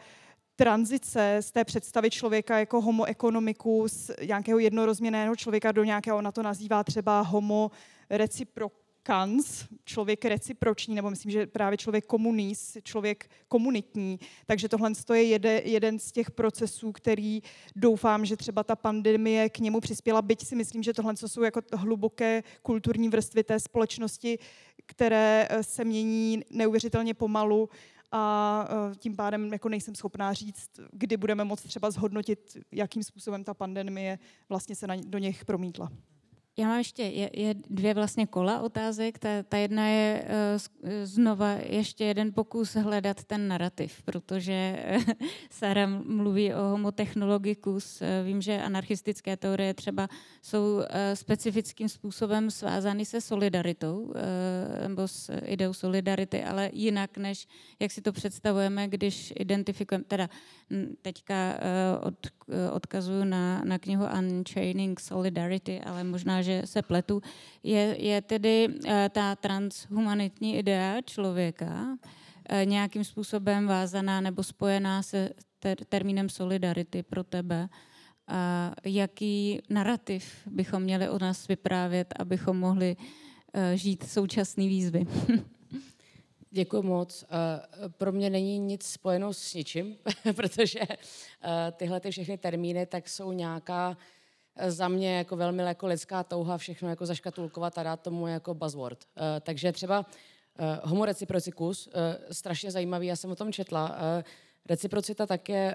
tranzice z té představy člověka jako homo economicus, nějakého jednorozměrného člověka do nějakého, ona to nazývá třeba homo reciproc kans, člověk reciproční, nebo myslím, že právě člověk komunis, člověk komunitní. Takže tohle je jede, jeden z těch procesů, který doufám, že třeba ta pandemie k němu přispěla, byť si myslím, že tohle jsou jako hluboké kulturní vrstvy té společnosti, které eh, se mění neuvěřitelně pomalu a eh, tím pádem jako nejsem schopná říct, kdy budeme moct třeba zhodnotit, jakým způsobem ta pandemie vlastně se na, do něch promítla. Já mám ještě je, je dvě vlastně kola otázek. Ta, ta jedna je uh, znova ještě jeden pokus hledat ten narrativ, protože uh, Sara mluví o homotechnologikus. Uh, vím, že anarchistické teorie třeba jsou specifickým způsobem svázány se solidaritou, nebo s ideou solidarity, ale jinak, než jak si to představujeme, když identifikujeme, teda teďka od, odkazuju na, na knihu Unchaining Solidarity, ale možná že se pletu, je, je tedy eh, ta transhumanitní idea člověka eh, nějakým způsobem vázaná nebo spojená se ter, termínem solidarity pro tebe. A jaký narrativ bychom měli o nás vyprávět, abychom mohli eh, žít současné výzvy? *laughs* Děkuji moc. Pro mě není nic spojeno s ničím, *laughs* protože tyhle ty všechny termíny tak jsou nějaká za mě jako velmi jako lidská touha všechno jako zaškatulkovat a dát tomu jako buzzword. Takže třeba homoreciprocicus, uh, strašně zajímavý, já jsem o tom četla. Reciprocita tak je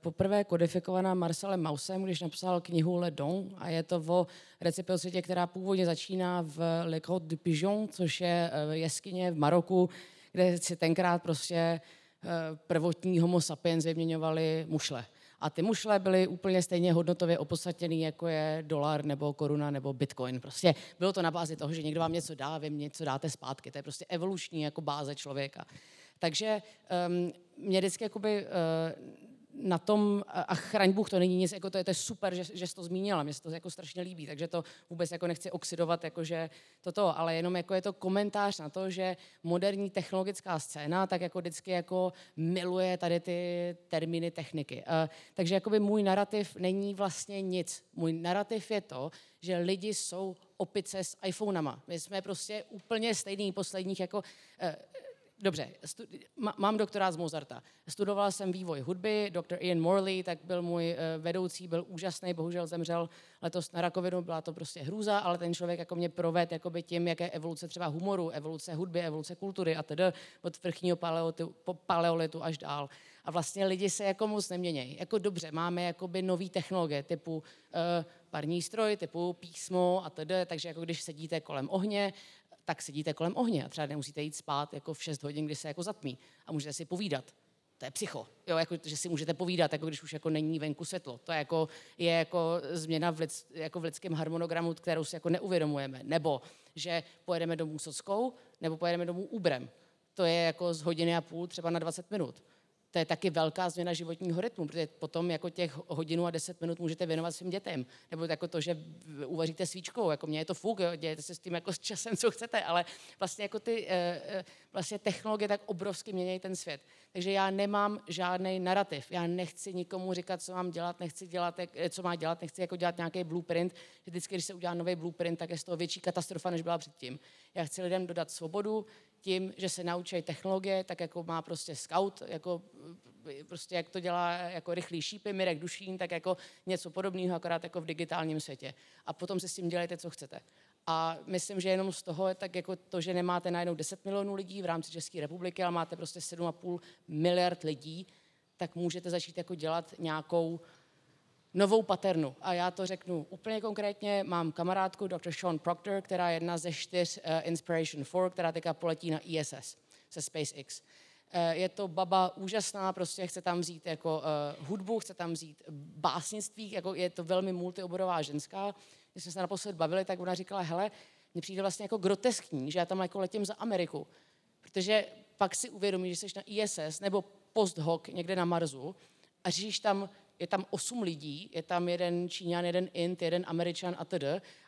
poprvé kodifikovaná Marcelem Mausem, když napsal knihu Le Don a je to o reciprocitě, která původně začíná v Le Grotte du Pigeon, což je jeskyně v Maroku, kde si tenkrát prostě uh, prvotní homo sapiens vyměňovali mušle. A ty mušle byly úplně stejně hodnotově opodstatněný, jako je dolar nebo koruna nebo bitcoin. Prostě bylo to na bázi toho, že někdo vám něco dá, vy něco dáte zpátky. To je prostě evoluční jako báze člověka. Takže um, mě vždycky jakoby, uh, na tom, a chraň Bůh, to není nic, jako to je, to je super, že, že jsi to zmínila, mě se to jako strašně líbí, takže to vůbec jako nechci oxidovat, jakože toto, ale jenom jako je to komentář na to, že moderní technologická scéna tak jako vždycky jako miluje tady ty termíny techniky. Uh, takže jakoby můj narrativ není vlastně nic. Můj narrativ je to, že lidi jsou opice s iPhonama. My jsme prostě úplně stejný posledních jako uh, dobře, studi- mám doktorát z Mozarta. Studovala jsem vývoj hudby, doktor Ian Morley, tak byl můj uh, vedoucí, byl úžasný, bohužel zemřel letos na rakovinu, byla to prostě hrůza, ale ten člověk jako mě proved jakoby tím, jaké evoluce třeba humoru, evoluce hudby, evoluce kultury a tedy od vrchního paleolitu, paleolitu až dál. A vlastně lidi se jako moc neměnějí. Jako dobře, máme jakoby nový technologie typu uh, parní stroj, typu písmo a tedy, takže jako když sedíte kolem ohně, tak sedíte kolem ohně a třeba nemusíte jít spát jako v 6 hodin, kdy se jako zatmí a můžete si povídat. To je psycho, jo, jako, že si můžete povídat, jako když už jako není venku světlo. To je jako, je jako změna v, lid, jako v lidském harmonogramu, kterou si jako neuvědomujeme. Nebo že pojedeme domů sockou, nebo pojedeme domů Uberem. To je jako z hodiny a půl třeba na 20 minut to je taky velká změna životního rytmu, protože potom jako těch hodinu a deset minut můžete věnovat svým dětem. Nebo jako to, že uvaříte svíčkou, jako mě je to fuk, jo, dějete se s tím jako s časem, *laughs* co chcete, ale vlastně jako ty eh, eh, vlastně technologie tak obrovsky mění ten svět. Takže já nemám žádný narrativ. Já nechci nikomu říkat, co mám dělat, nechci dělat, jak, co má dělat, nechci jako dělat nějaký blueprint. Vždycky, když se udělá nový blueprint, tak je z toho větší katastrofa, než byla předtím. Já chci lidem dodat svobodu, tím, že se naučí technologie, tak jako má prostě scout, jako prostě jak to dělá jako rychlý šípy, Mirek Dušín, tak jako něco podobného, akorát jako v digitálním světě. A potom si s tím dělejte, co chcete. A myslím, že jenom z toho je tak jako to, že nemáte najednou 10 milionů lidí v rámci České republiky, ale máte prostě 7,5 miliard lidí, tak můžete začít jako dělat nějakou novou paternu. A já to řeknu úplně konkrétně. Mám kamarádku, Dr. Sean Proctor, která je jedna ze čtyř uh, Inspiration 4, která teďka poletí na ISS se SpaceX. Uh, je to baba úžasná, prostě chce tam vzít jako uh, hudbu, chce tam vzít básnictví, jako je to velmi multioborová ženská. Když jsme se naposled bavili, tak ona říkala, hele, mně přijde vlastně jako groteskní, že já tam jako letím za Ameriku, protože pak si uvědomíš, že jsi na ISS nebo post hoc někde na Marsu a řešíš tam je tam osm lidí, je tam jeden Číňan, jeden Int, jeden Američan a td.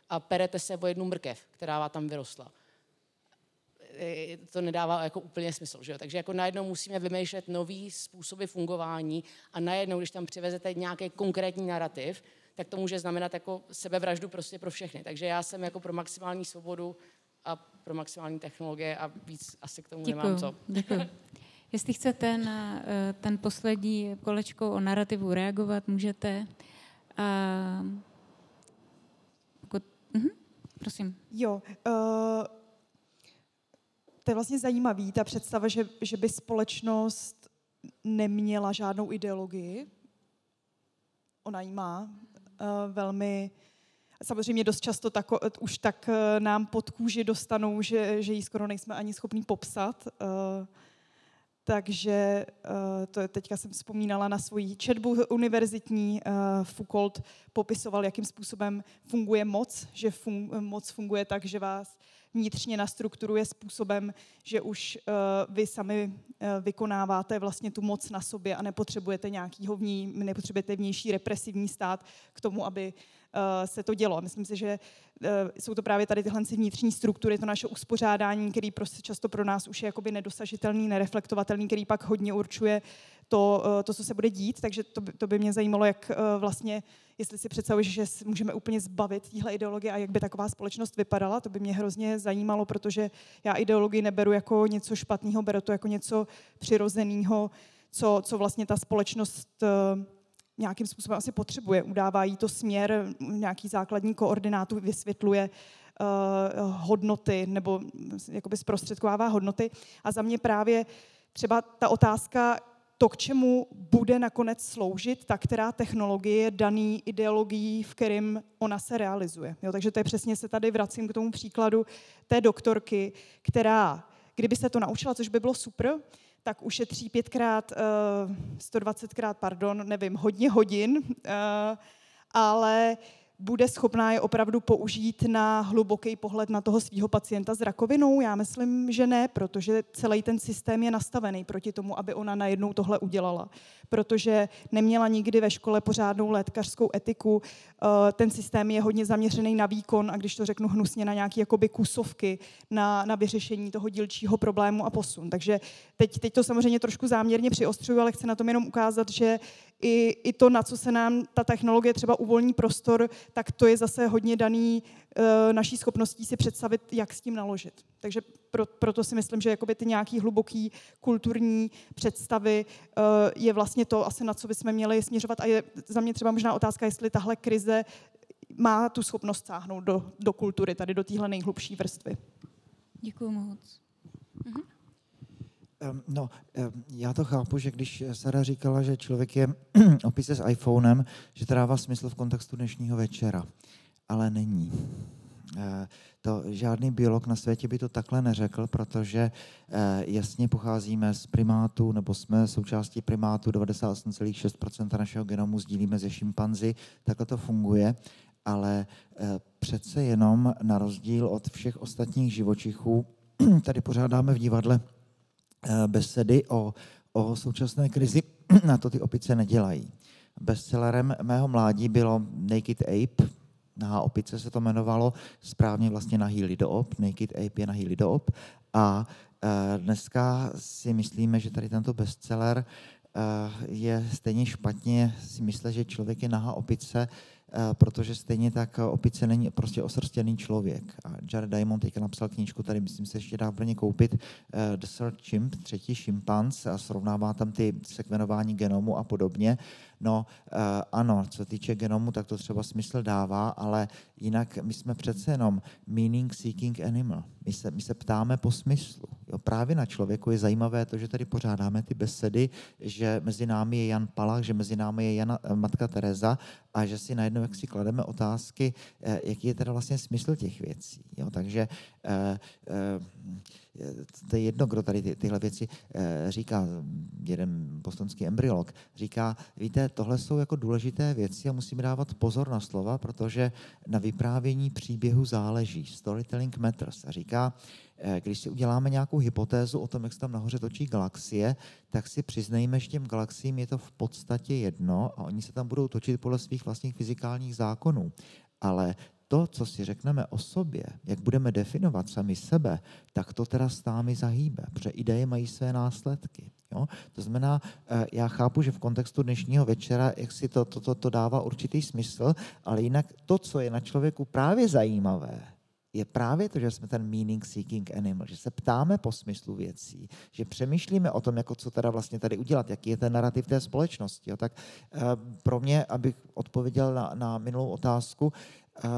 A perete se o jednu mrkev, která tam vyrostla. To nedává jako úplně smysl. Že jo? Takže jako najednou musíme vymýšlet nový způsoby fungování a najednou, když tam přivezete nějaký konkrétní narrativ, tak to může znamenat jako sebevraždu prostě pro všechny. Takže já jsem jako pro maximální svobodu a pro maximální technologie a víc asi k tomu Děkuju. nemám co. Děkuju. *laughs* Jestli chcete na eh, ten poslední kolečko o narrativu reagovat, můžete. A, pokud, uh, prosím. Jo, uh, to je vlastně zajímavý, ta představa, že, že by společnost neměla žádnou ideologii. Ona ji má uh, velmi samozřejmě dost často tako, už tak nám pod kůži dostanou, že, že ji skoro nejsme ani schopní popsat. Uh, takže uh, to je, teďka jsem vzpomínala na svoji četbu univerzitní. Uh, Foucault popisoval, jakým způsobem funguje moc, že fun, moc funguje tak, že vás vnitřně nastrukturuje způsobem, že už uh, vy sami vykonáváte vlastně tu moc na sobě a nepotřebujete nějakýho vní, nepotřebujete vnější represivní stát k tomu, aby se to dělo. Myslím si, že uh, jsou to právě tady tyhle vnitřní struktury, to naše uspořádání, který prostě často pro nás už je jakoby nedosažitelný, nereflektovatelný, který pak hodně určuje to, uh, to co se bude dít. Takže to, by, to by mě zajímalo, jak vlastně, jestli si představuješ, že můžeme úplně zbavit téhle ideologie a jak by taková společnost vypadala. To by mě hrozně zajímalo, protože já ideologii neberu jako něco špatného, beru to jako něco přirozeného, co, co vlastně ta společnost nějakým způsobem asi potřebuje. Udává jí to směr, nějaký základní koordinátu, vysvětluje uh, hodnoty nebo jakoby zprostředkovává hodnoty. A za mě právě třeba ta otázka, to, k čemu bude nakonec sloužit ta která technologie je daný ideologií, v kterým ona se realizuje. Jo, takže to je přesně se tady vracím k tomu příkladu té doktorky, která, kdyby se to naučila, což by bylo super, tak ušetří pětkrát, uh, 120krát, pardon, nevím, hodně hodin, uh, ale bude schopná je opravdu použít na hluboký pohled na toho svého pacienta s rakovinou? Já myslím, že ne, protože celý ten systém je nastavený proti tomu, aby ona najednou tohle udělala. Protože neměla nikdy ve škole pořádnou lékařskou etiku, eh, ten systém je hodně zaměřený na výkon a když to řeknu hnusně, na nějaké jakoby kusovky, na, na vyřešení toho dílčího problému a posun. Takže teď, teď to samozřejmě trošku záměrně přiostřuju, ale chci na tom jenom ukázat, že i, i to, na co se nám ta technologie třeba uvolní prostor, tak to je zase hodně daný e, naší schopností si představit, jak s tím naložit. Takže pro, proto si myslím, že jakoby ty nějaký hluboký kulturní představy e, je vlastně to asi, na co bychom měli směřovat. A je za mě třeba možná otázka, jestli tahle krize má tu schopnost sáhnout do, do kultury, tady do téhle nejhlubší vrstvy. Děkuji moc. Mhm. No, já to chápu, že když Sara říkala, že člověk je *clears throat* opise s iPhonem, že to dává smysl v kontextu dnešního večera, ale není. Eh, to žádný biolog na světě by to takhle neřekl, protože eh, jasně pocházíme z primátu, nebo jsme součástí primátu, 98,6% našeho genomu sdílíme ze šimpanzi, takhle to funguje, ale eh, přece jenom na rozdíl od všech ostatních živočichů, *clears throat* tady pořádáme v divadle besedy o, o současné krizi, *clears throat* na to ty opice nedělají. Bestsellerem mého mládí bylo Naked Ape, na opice se to jmenovalo, správně vlastně nahý lidoop, Naked Ape je nahý lidoop. A eh, dneska si myslíme, že tady tento bestseller eh, je stejně špatně si myslet, že člověk je nahá opice, Eh, protože stejně tak eh, opice není prostě osrstěný člověk. A Jared Diamond teďka napsal knížku, tady myslím se ještě dá plně koupit, uh, The Third Chimp, třetí šimpanz a srovnává tam ty sekvenování genomu a podobně. No ano, co týče genomu, tak to třeba smysl dává, ale jinak my jsme přece jenom meaning seeking animal. My se, my se ptáme po smyslu. Jo, právě na člověku je zajímavé to, že tady pořádáme ty besedy, že mezi námi je Jan Palach, že mezi námi je Jana, matka Teresa a že si najednou jak si klademe otázky, eh, jaký je teda vlastně smysl těch věcí. Jo? Takže eh, eh, to je jedno, kdo tady ty, tyhle věci říká, jeden bostonský embryolog, říká, víte, tohle jsou jako důležité věci a musíme dávat pozor na slova, protože na vyprávění příběhu záleží. Storytelling matters. A říká, když si uděláme nějakou hypotézu o tom, jak se tam nahoře točí galaxie, tak si přiznejme, že těm galaxiím je to v podstatě jedno a oni se tam budou točit podle svých vlastních fyzikálních zákonů. Ale to, co si řekneme o sobě, jak budeme definovat sami sebe, tak to teda s námi zahýbe, protože ideje mají své následky. Jo? To znamená, eh, já chápu, že v kontextu dnešního večera, jak si to, to, to, to dává určitý smysl, ale jinak to, co je na člověku právě zajímavé, je právě to, že jsme ten meaning seeking animal, že se ptáme po smyslu věcí, že přemýšlíme o tom, jako co teda vlastně tady udělat, jaký je ten narrativ té společnosti. Jo. Tak uh, pro mě, abych odpověděl na, na minulou otázku, uh,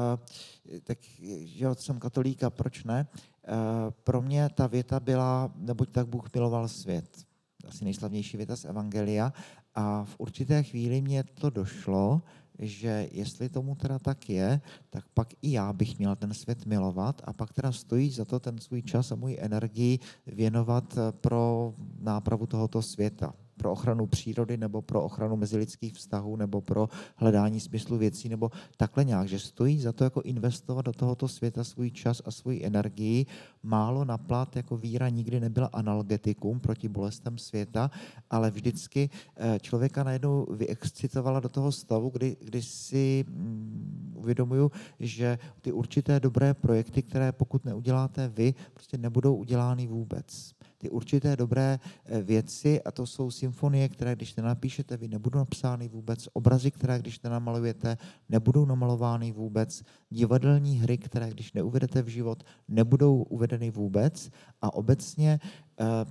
tak že jsem katolíka, proč ne? Uh, pro mě ta věta byla, neboť tak Bůh miloval svět. Asi nejslavnější věta z Evangelia. A v určité chvíli mě to došlo, že jestli tomu teda tak je, tak pak i já bych měl ten svět milovat a pak teda stojí za to ten svůj čas a můj energii věnovat pro nápravu tohoto světa pro ochranu přírody nebo pro ochranu mezilidských vztahů nebo pro hledání smyslu věcí nebo takhle nějak, že stojí za to jako investovat do tohoto světa svůj čas a svůj energii. Málo na plat jako víra nikdy nebyla analgetikum proti bolestem světa, ale vždycky eh, člověka najednou vyexcitovala do toho stavu, kdy, kdy si mm, uvědomuju, že ty určité dobré projekty, které pokud neuděláte vy, prostě nebudou udělány vůbec ty určité dobré eh, věci a to jsou symfonie, které když nenapíšete, vy nebudou napsány vůbec, obrazy, které když nenamalujete, nebudou namalovány vůbec, divadelní hry, které když neuvedete v život, nebudou uvedeny vůbec. A obecně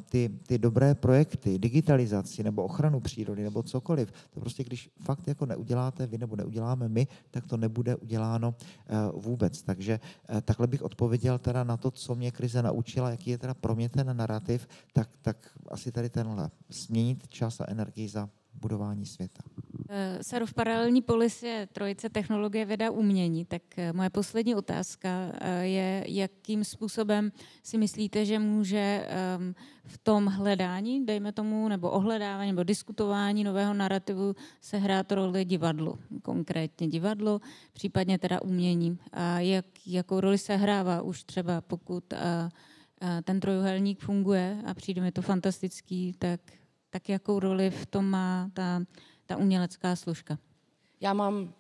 ty, ty dobré projekty, digitalizaci nebo ochranu přírody nebo cokoliv, to prostě když fakt jako neuděláte vy nebo neuděláme my, tak to nebude uděláno eh, vůbec. Takže eh, takhle bych odpověděl teda na to, co mě krize naučila, jaký je teda pro mě ten narrativ, tak, tak asi tady tenhle. Změnit čas a energii za budování světa. Eh, Sarov Paralelní polis je trojice technologie, věda, umění. Tak eh, moje poslední otázka eh, je, jakým způsobem si myslíte, že může ehm, v tom hledání, dejme tomu, nebo ohledávání, nebo diskutování nového narrativu se hrát roli divadlu, konkrétně divadlo, případně teda umění. A jak, jakou roli se hrává už třeba, pokud ten trojuhelník funguje a přijde mi to fantastický, tak, tak jakou roli v tom má ta ta umělecká složka? Já mám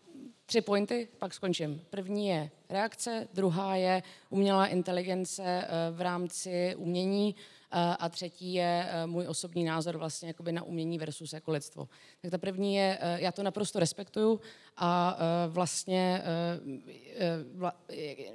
tři pointy, pak skončím. První je reakce, druhá je umělá inteligence eh, v rámci umění eh, a třetí je eh, můj osobní názor vlastně jakoby na umění versus jako lidstvo. Tak ta první je, já to naprosto respektuju a vlastně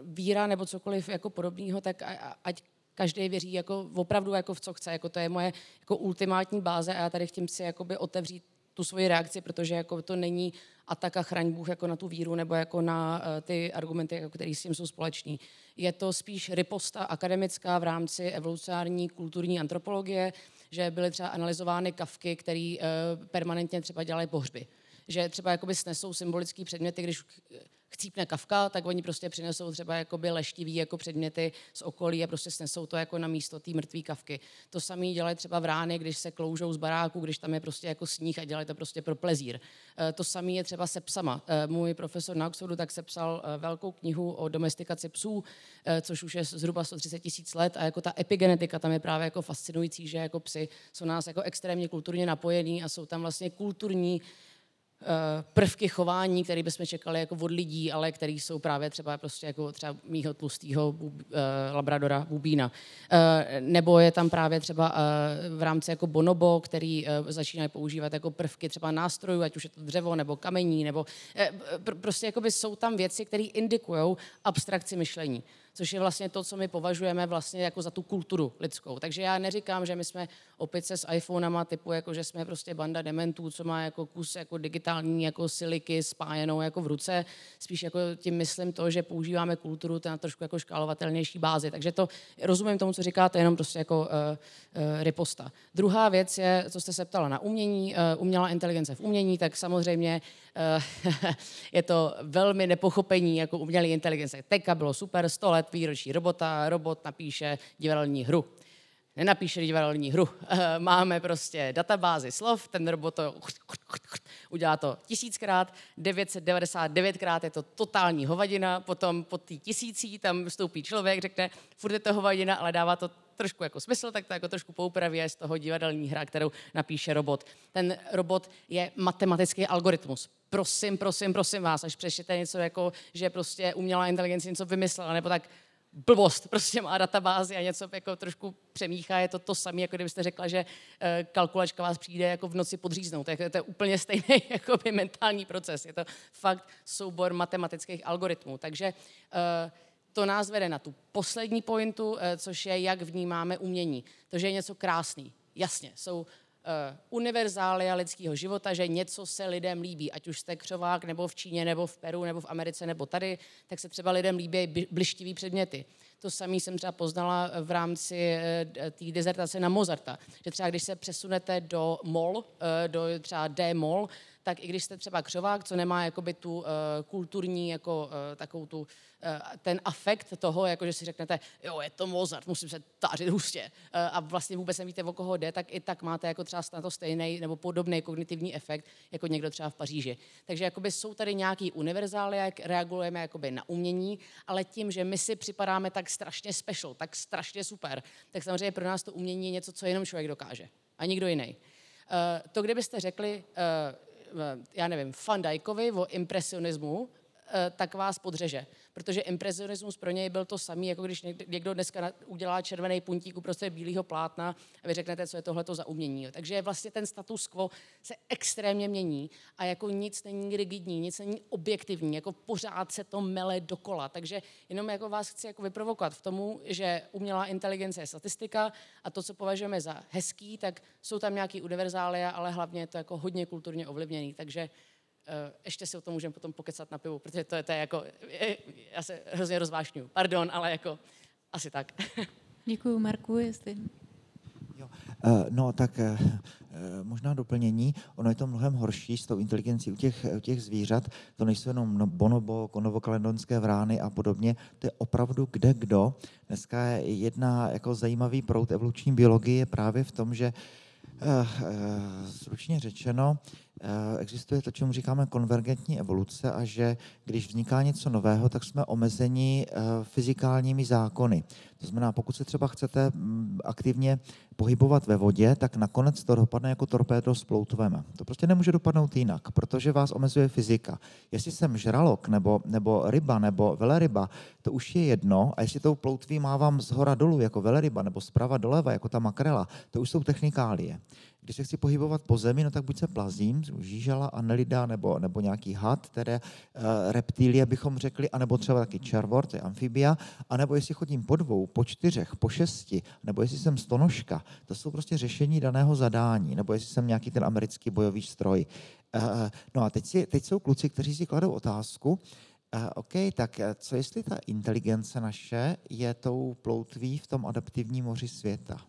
víra nebo cokoliv jako podobného, tak ať každý věří jako opravdu jako v co chce, jako to je moje jako ultimátní báze a já tady chtěm si otevřít tu svoji reakci, protože jako to není ataka chraň Bůh jako na tu víru nebo jako na uh, ty argumenty, jako které s tím jsou společný. Je to spíš riposta akademická v rámci evolucionární kulturní antropologie, že byly třeba analyzovány kavky, které uh, permanentně třeba dělaly pohřby. Že třeba jakoby snesou symbolické předměty, když chcípne kavka, tak oni prostě přinesou třeba jakoby leštivý jako předměty z okolí a prostě snesou to jako na místo té mrtvé kavky. To samé dělají třeba v rány, když se kloužou z baráku, když tam je prostě jako sníh a dělají to prostě pro plezír. E, to samé je třeba se psama. E, můj profesor na Oxfordu tak sepsal e, velkou knihu o domestikaci psů, což už je zhruba 130 tisíc let a jako ta epigenetika tam je právě jako fascinující, že jako psy jsou nás jako extrémně kulturně napojení a jsou tam vlastně kulturní Eh, prvky chování, které bychom čekali jako od lidí, ale které jsou právě třeba prostě jako třeba mýho tlustého uh, labradora bubína. Uh, nebo je tam právě třeba v rámci jako bonobo, který začínají používat jako prvky třeba nástrojů, ať už je to dřevo nebo kamení, nebo pr- prostě jsou tam věci, které indikují abstrakci myšlení což je vlastně to, co my považujeme vlastně jako za tu kulturu lidskou. Takže já neříkám, že my jsme opice s iPhonama typu, jako že jsme prostě banda dementů, co má jako kus jako digitální jako siliky spájenou jako v ruce. Spíš jako tím myslím to, že používáme kulturu na trošku jako škálovatelnější bázi. Takže to rozumím tomu, co říkáte, jenom prostě jako uh, uh, riposta. Druhá věc je, co jste se ptala na umění, uh, umělá inteligence v umění, tak samozřejmě uh, *laughs* je to velmi nepochopení jako umělé inteligence. Teďka bylo super, 100 let výročí robota, robot napíše divadelní hru. Nenapíše divadelní hru. *laughs* Máme prostě databázi slov, ten robot to udělá to tisíckrát, 999krát je to totální hovadina, potom po té tisící tam vstoupí člověk, řekne, furt je to hovadina, ale dává to trošku jako smysl, tak to jako trošku poupraví z toho divadelní hra, kterou napíše robot. Ten robot je matematický algoritmus. Prosím, prosím, prosím vás, až přečtěte něco jako, že prostě umělá inteligence něco vymyslela, nebo tak blbost, prostě má databázi a něco jako trošku přemíchá, je to to samé, jako kdybyste řekla, že eh, kalkulačka vás přijde jako v noci podříznout. To je, to je úplně *laughs* stejný jako by mentální proces. Je to fakt soubor matematických algoritmů. Takže uh, to nás vede na tu poslední pointu, uh, což je, jak vnímáme umění. To, že je něco krásný. Jasně, jsou univerzália lidského života, že něco se lidem líbí, ať už jste křovák, nebo v Číně, nebo v Peru, nebo v Americe, nebo tady, tak se třeba lidem líbí blištivý předměty. To samé jsem třeba poznala v rámci uh, té dezertace na Mozarta, že třeba když se přesunete do mol, uh, do třeba D-mol, tak i když jste třeba křovák, co nemá jakoby tu kulturní, jako takovou tu, ten afekt toho, jako že si řeknete, jo, je to Mozart, musím se tářit hustě uh, a vlastně vůbec nevíte, o koho jde, tak i tak máte jako třeba na to stejný nebo podobný kognitivní efekt, jako někdo třeba v Paříži. Takže jakoby jsou tady nějaký univerzály, jak reagujeme jakoby na umění, ale tím, že my si připadáme tak strašně special, tak strašně super, tak samozřejmě pro nás to umění je něco, co jenom člověk dokáže a nikdo jiný. Uh, to, kdybyste řekli, já nevím, Van Dijkovi o impresionismu, eh, tak vás podřeže. Protože impresionismus pro něj byl to samý, jako když někdo dneska udělá červený puntík uprostřed bílého plátna a vy řeknete, co je tohleto za umění. Takže vlastně ten status quo se extrémně mění a jako nic není rigidní, nic není objektivní, jako pořád se to mele dokola. Takže jenom jako vás chci jako vyprovokovat v tomu, že umělá inteligence je statistika a to, co považujeme za hezký, tak jsou tam nějaký univerzália, ale hlavně je to jako hodně kulturně ovlivněný. Takže ještě si o tom můžeme potom pokecat na pivu, protože to je, to je jako, je, já se hrozně rozvášňuju, pardon, ale jako asi tak. *laughs* Děkuji, Marku, jestli... Jo. Uh, no tak uh, možná doplnění, ono je to mnohem horší s tou inteligencí u těch, u těch zvířat, to nejsou jenom no, bonobo, konovokaledonské vrány a podobně, to je opravdu kde kdo. Dneska je jedna jako zajímavý prout evoluční biologie je právě v tom, že stručně řečeno, Eh, existuje to, čemu říkáme konvergentní evoluce a že když vzniká něco nového, tak jsme omezeni eh, fyzikálními zákony. To znamená, pokud se třeba chcete mm, aktivně pohybovat ve vodě, tak nakonec to dopadne jako torpédo s ploutvem. To prostě nemůže dopadnout jinak, protože vás omezuje fyzika. Jestli jsem žralok, nebo, nebo ryba, nebo veleryba, to už je jedno, a jestli tou ploutví mávám z hora dolů jako veleryba, nebo zprava doleva jako ta makrela, to už jsou technikálie. Když se chci pohybovat po zemi, no tak buď se plazím, žížala, anelida nebo, nebo nějaký had, které uh, reptilie bychom řekli, anebo třeba taky červor, to je amfibia, anebo jestli chodím po dvou, po čtyřech, po šesti, nebo jestli jsem stonožka, to jsou prostě řešení daného zadání, nebo jestli jsem nějaký ten americký bojový stroj. Uh, no a teď, si, teď jsou kluci, kteří si kladou otázku, OK, tak co jestli ta inteligence naše je tou ploutví v tom adaptivním moři světa?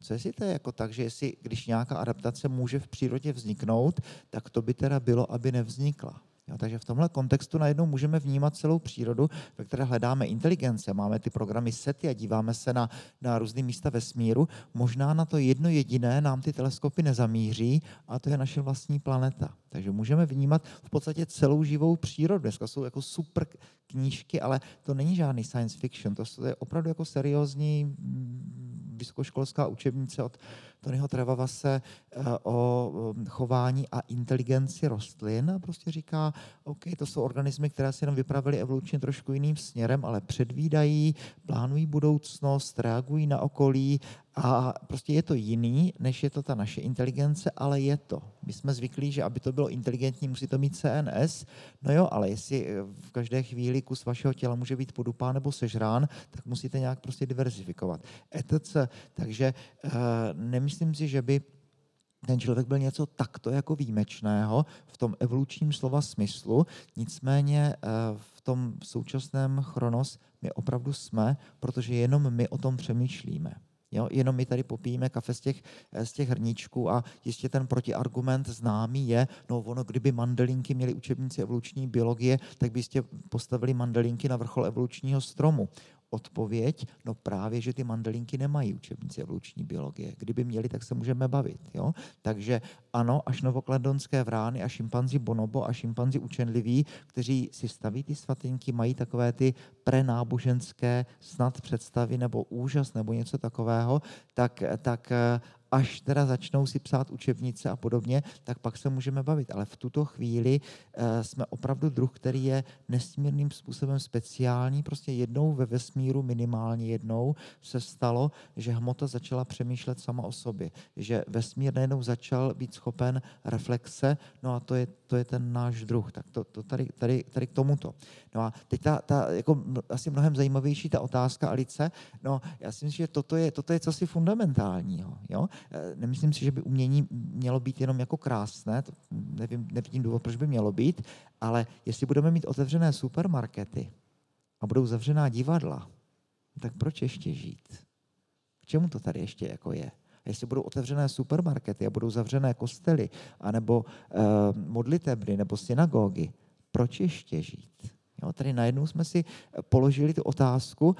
Co jestli to je jako tak, že jestli, když nějaká adaptace může v přírodě vzniknout, tak to by teda bylo, aby nevznikla. Jo, takže v tomhle kontextu najednou můžeme vnímat celou přírodu, ve které hledáme inteligence, máme ty programy SETI a díváme se na, na různé místa vesmíru. Možná na to jedno jediné nám ty teleskopy nezamíří a to je naše vlastní planeta. Takže můžeme vnímat v podstatě celou živou přírodu. Dneska jsou jako super knížky, ale to není žádný science fiction, to je opravdu jako seriózní mm, vysokoškolská učebnice od Tonyho Trevavase eh, o chování a inteligenci rostlin. A prostě říká, OK, to jsou organismy, které se jenom vypravily evolučně trošku jiným směrem, ale předvídají, plánují budoucnost, reagují na okolí a prostě je to jiný, než je to ta naše inteligence, ale je to. My jsme zvyklí, že aby to bylo inteligentní, musí to mít CNS. No jo, ale jestli eh, v každé chvíli kus vašeho těla může být podupán nebo sežrán, tak musíte nějak prostě diverzifikovat. ETC. Takže uh, nemyslím si, že by ten člověk byl něco takto jako výjimečného v tom evolučním slova smyslu, nicméně eh, v tom současném chronos my opravdu jsme, protože jenom my o tom přemýšlíme. Jo? Jenom my tady popijeme kafe z těch, z těch hrníčků a jistě ten protiargument známý je, no ono, kdyby mandelinky měly učebnici evoluční biologie, tak byste postavili mandelinky na vrchol evolučního stromu. Odpověď, no právě, že ty mandelinky nemají učebnici evoluční biologie. Kdyby měli, tak se můžeme bavit. Jo? Takže ano, až novokladonské vrány a šimpanzi bonobo a šimpanzi učenliví, kteří si staví ty svatinky, mají takové ty prenáboženské snad představy nebo úžas nebo něco takového, tak, tak až teda začnou si psát učebnice a podobně, tak pak se můžeme bavit. Ale v tuto chvíli uh, jsme opravdu druh, který je nesmírným způsobem speciální. Prostě jednou ve vesmíru, minimálně jednou, se stalo, že hmota začala přemýšlet sama o sobě. Že vesmír najednou začal být schopen reflexe, no a to je, to je ten náš druh. Tak to, to tady, tady, tady k tomuto. No a teď ta, ta jako asi mnohem zajímavější ta otázka Alice, no já si myslím, že toto je, toto je cosi fundamentálního. Jo? Eh, nemyslím si, že by umění mělo být jenom jako krásné, to nevím, nevidím důvod, proč by mělo být, ale jestli budeme mít otevřené supermarkety a budou zavřená divadla, tak proč ještě žít? K čemu to tady ještě jako je? A jestli budou otevřené supermarkety a budou zavřené kostely, anebo uh, modlitebny, nebo synagogy, proč ještě žít? Jo, tady najednou jsme si položili tu otázku, uh,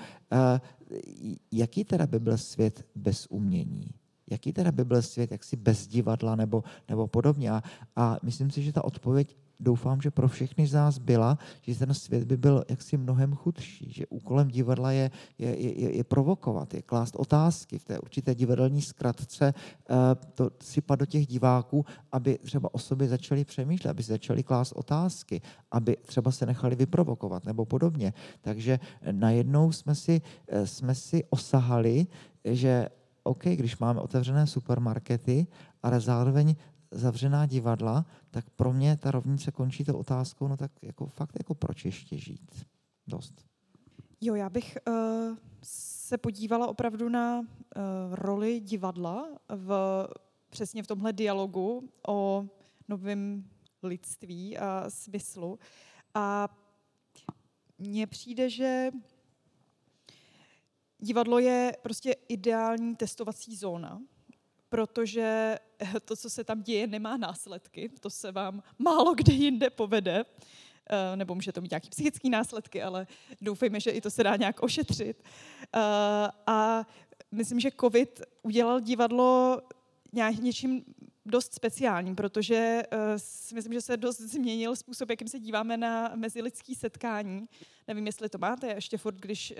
jaký teda by byl svět bez umění? jaký teda by byl svět, jaksi bez divadla nebo, nebo podobně. A, a myslím si, že ta odpověď doufám, že pro všechny z nás byla, že ten svět by byl jaksi mnohem chudší, že úkolem divadla je, je, je, je provokovat, je klást otázky v té určité divadelní zkratce, eh, to sypat do těch diváků, aby třeba o sobě přemýšlet, aby začali klást otázky, aby třeba se nechali vyprovokovat nebo podobně. Takže najednou jsme si, eh, jsme si osahali, že OK, když máme otevřené supermarkety, ale zároveň zavřená divadla, tak pro mě ta rovnice končí tou otázkou, no tak jako fakt jako proč ještě žít? Dost. Jo, já bych uh, se podívala opravdu na uh, roli divadla v, přesně v tomhle dialogu o novém lidství a smyslu. A mně přijde, že divadlo je prostě ideální testovací zóna, protože *laughs* to, co se tam děje, nemá následky. To se vám málo kde jinde povede. Eh, nebo může to mít nějaké psychické následky, ale doufejme, že i to se dá nějak ošetřit. Eh, a myslím, že COVID udělal divadlo něčím dost speciální, protože uh, si myslím, že se dost změnil způsob, jakým se díváme na mezilidský setkání. Nevím, jestli to máte, ještě furt, když uh,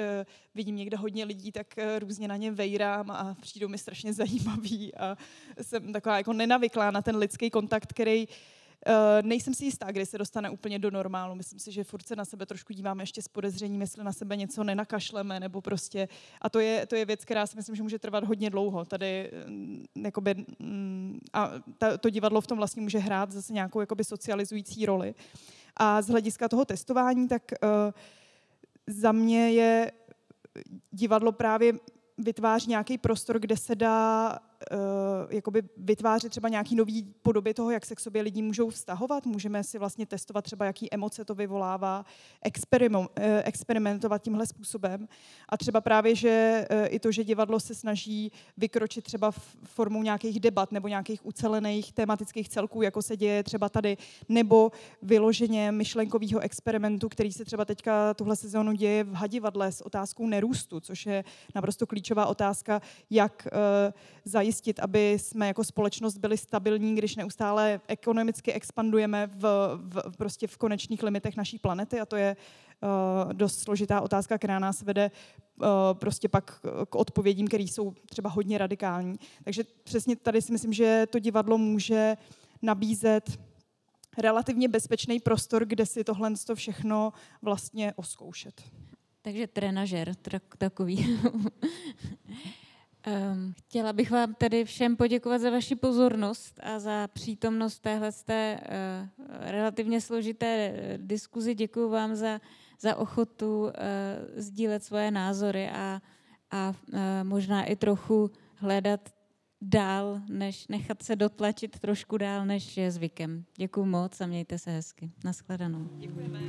vidím někde hodně lidí, tak uh, různě na ně vejrám a přijdou mi strašně *laughs* zajímaví a jsem taková jako nenavyklá na ten lidský kontakt, který Uh, nejsem si jistá, kdy se dostane úplně do normálu. Myslím si, že furt se na sebe trošku díváme ještě s podezřením, jestli na sebe něco nenakašleme, nebo prostě. A to je, to je věc, která si myslím, že může trvat hodně dlouho. Tady mm, jakoby, mm, a ta, to divadlo v tom vlastně může hrát zase nějakou jakoby socializující roli. A z hlediska toho testování, tak uh, za mě je divadlo právě vytváří nějaký prostor, kde se dá uh, jakoby vytvářet třeba nějaký nový podoby toho, jak se k sobě lidi můžou vztahovat. Můžeme si vlastně testovat třeba, jaký emoce to vyvolává, uh, experimentovat tímhle způsobem. A třeba právě, že uh, i to, že divadlo se snaží vykročit třeba formou nějakých debat nebo nějakých ucelených tematických celků, jako se děje třeba tady, nebo vyloženě myšlenkového experimentu, který se třeba teďka tuhle sezónu děje v Hadivadle s otázkou nerůstu, což je naprosto klíčová otázka, jak zajistit, aby jsme jako společnost byli stabilní, když neustále ekonomicky expandujeme v, v, prostě v konečných limitech naší planety a to je uh, dost složitá otázka, která nás vede uh, prostě pak k odpovědím, které jsou třeba hodně radikální. Takže přesně tady si myslím, že to divadlo může nabízet relativně bezpečný prostor, kde si tohle to všechno vlastně oskoušet. Takže trenažer, takový. Um, chtěla bych vám tedy všem poděkovat za vaši pozornost a za přítomnost téhle té, uh, relativně složité eh, diskuzi. Děkuji vám za, za ochotu uh, sdílet svoje názory a, a uh, možná i trochu hledat dál, než nechat se dotlačit trošku dál, než je zvykem. Děkuji moc a mějte se hezky. Naschledanou. Děkujeme.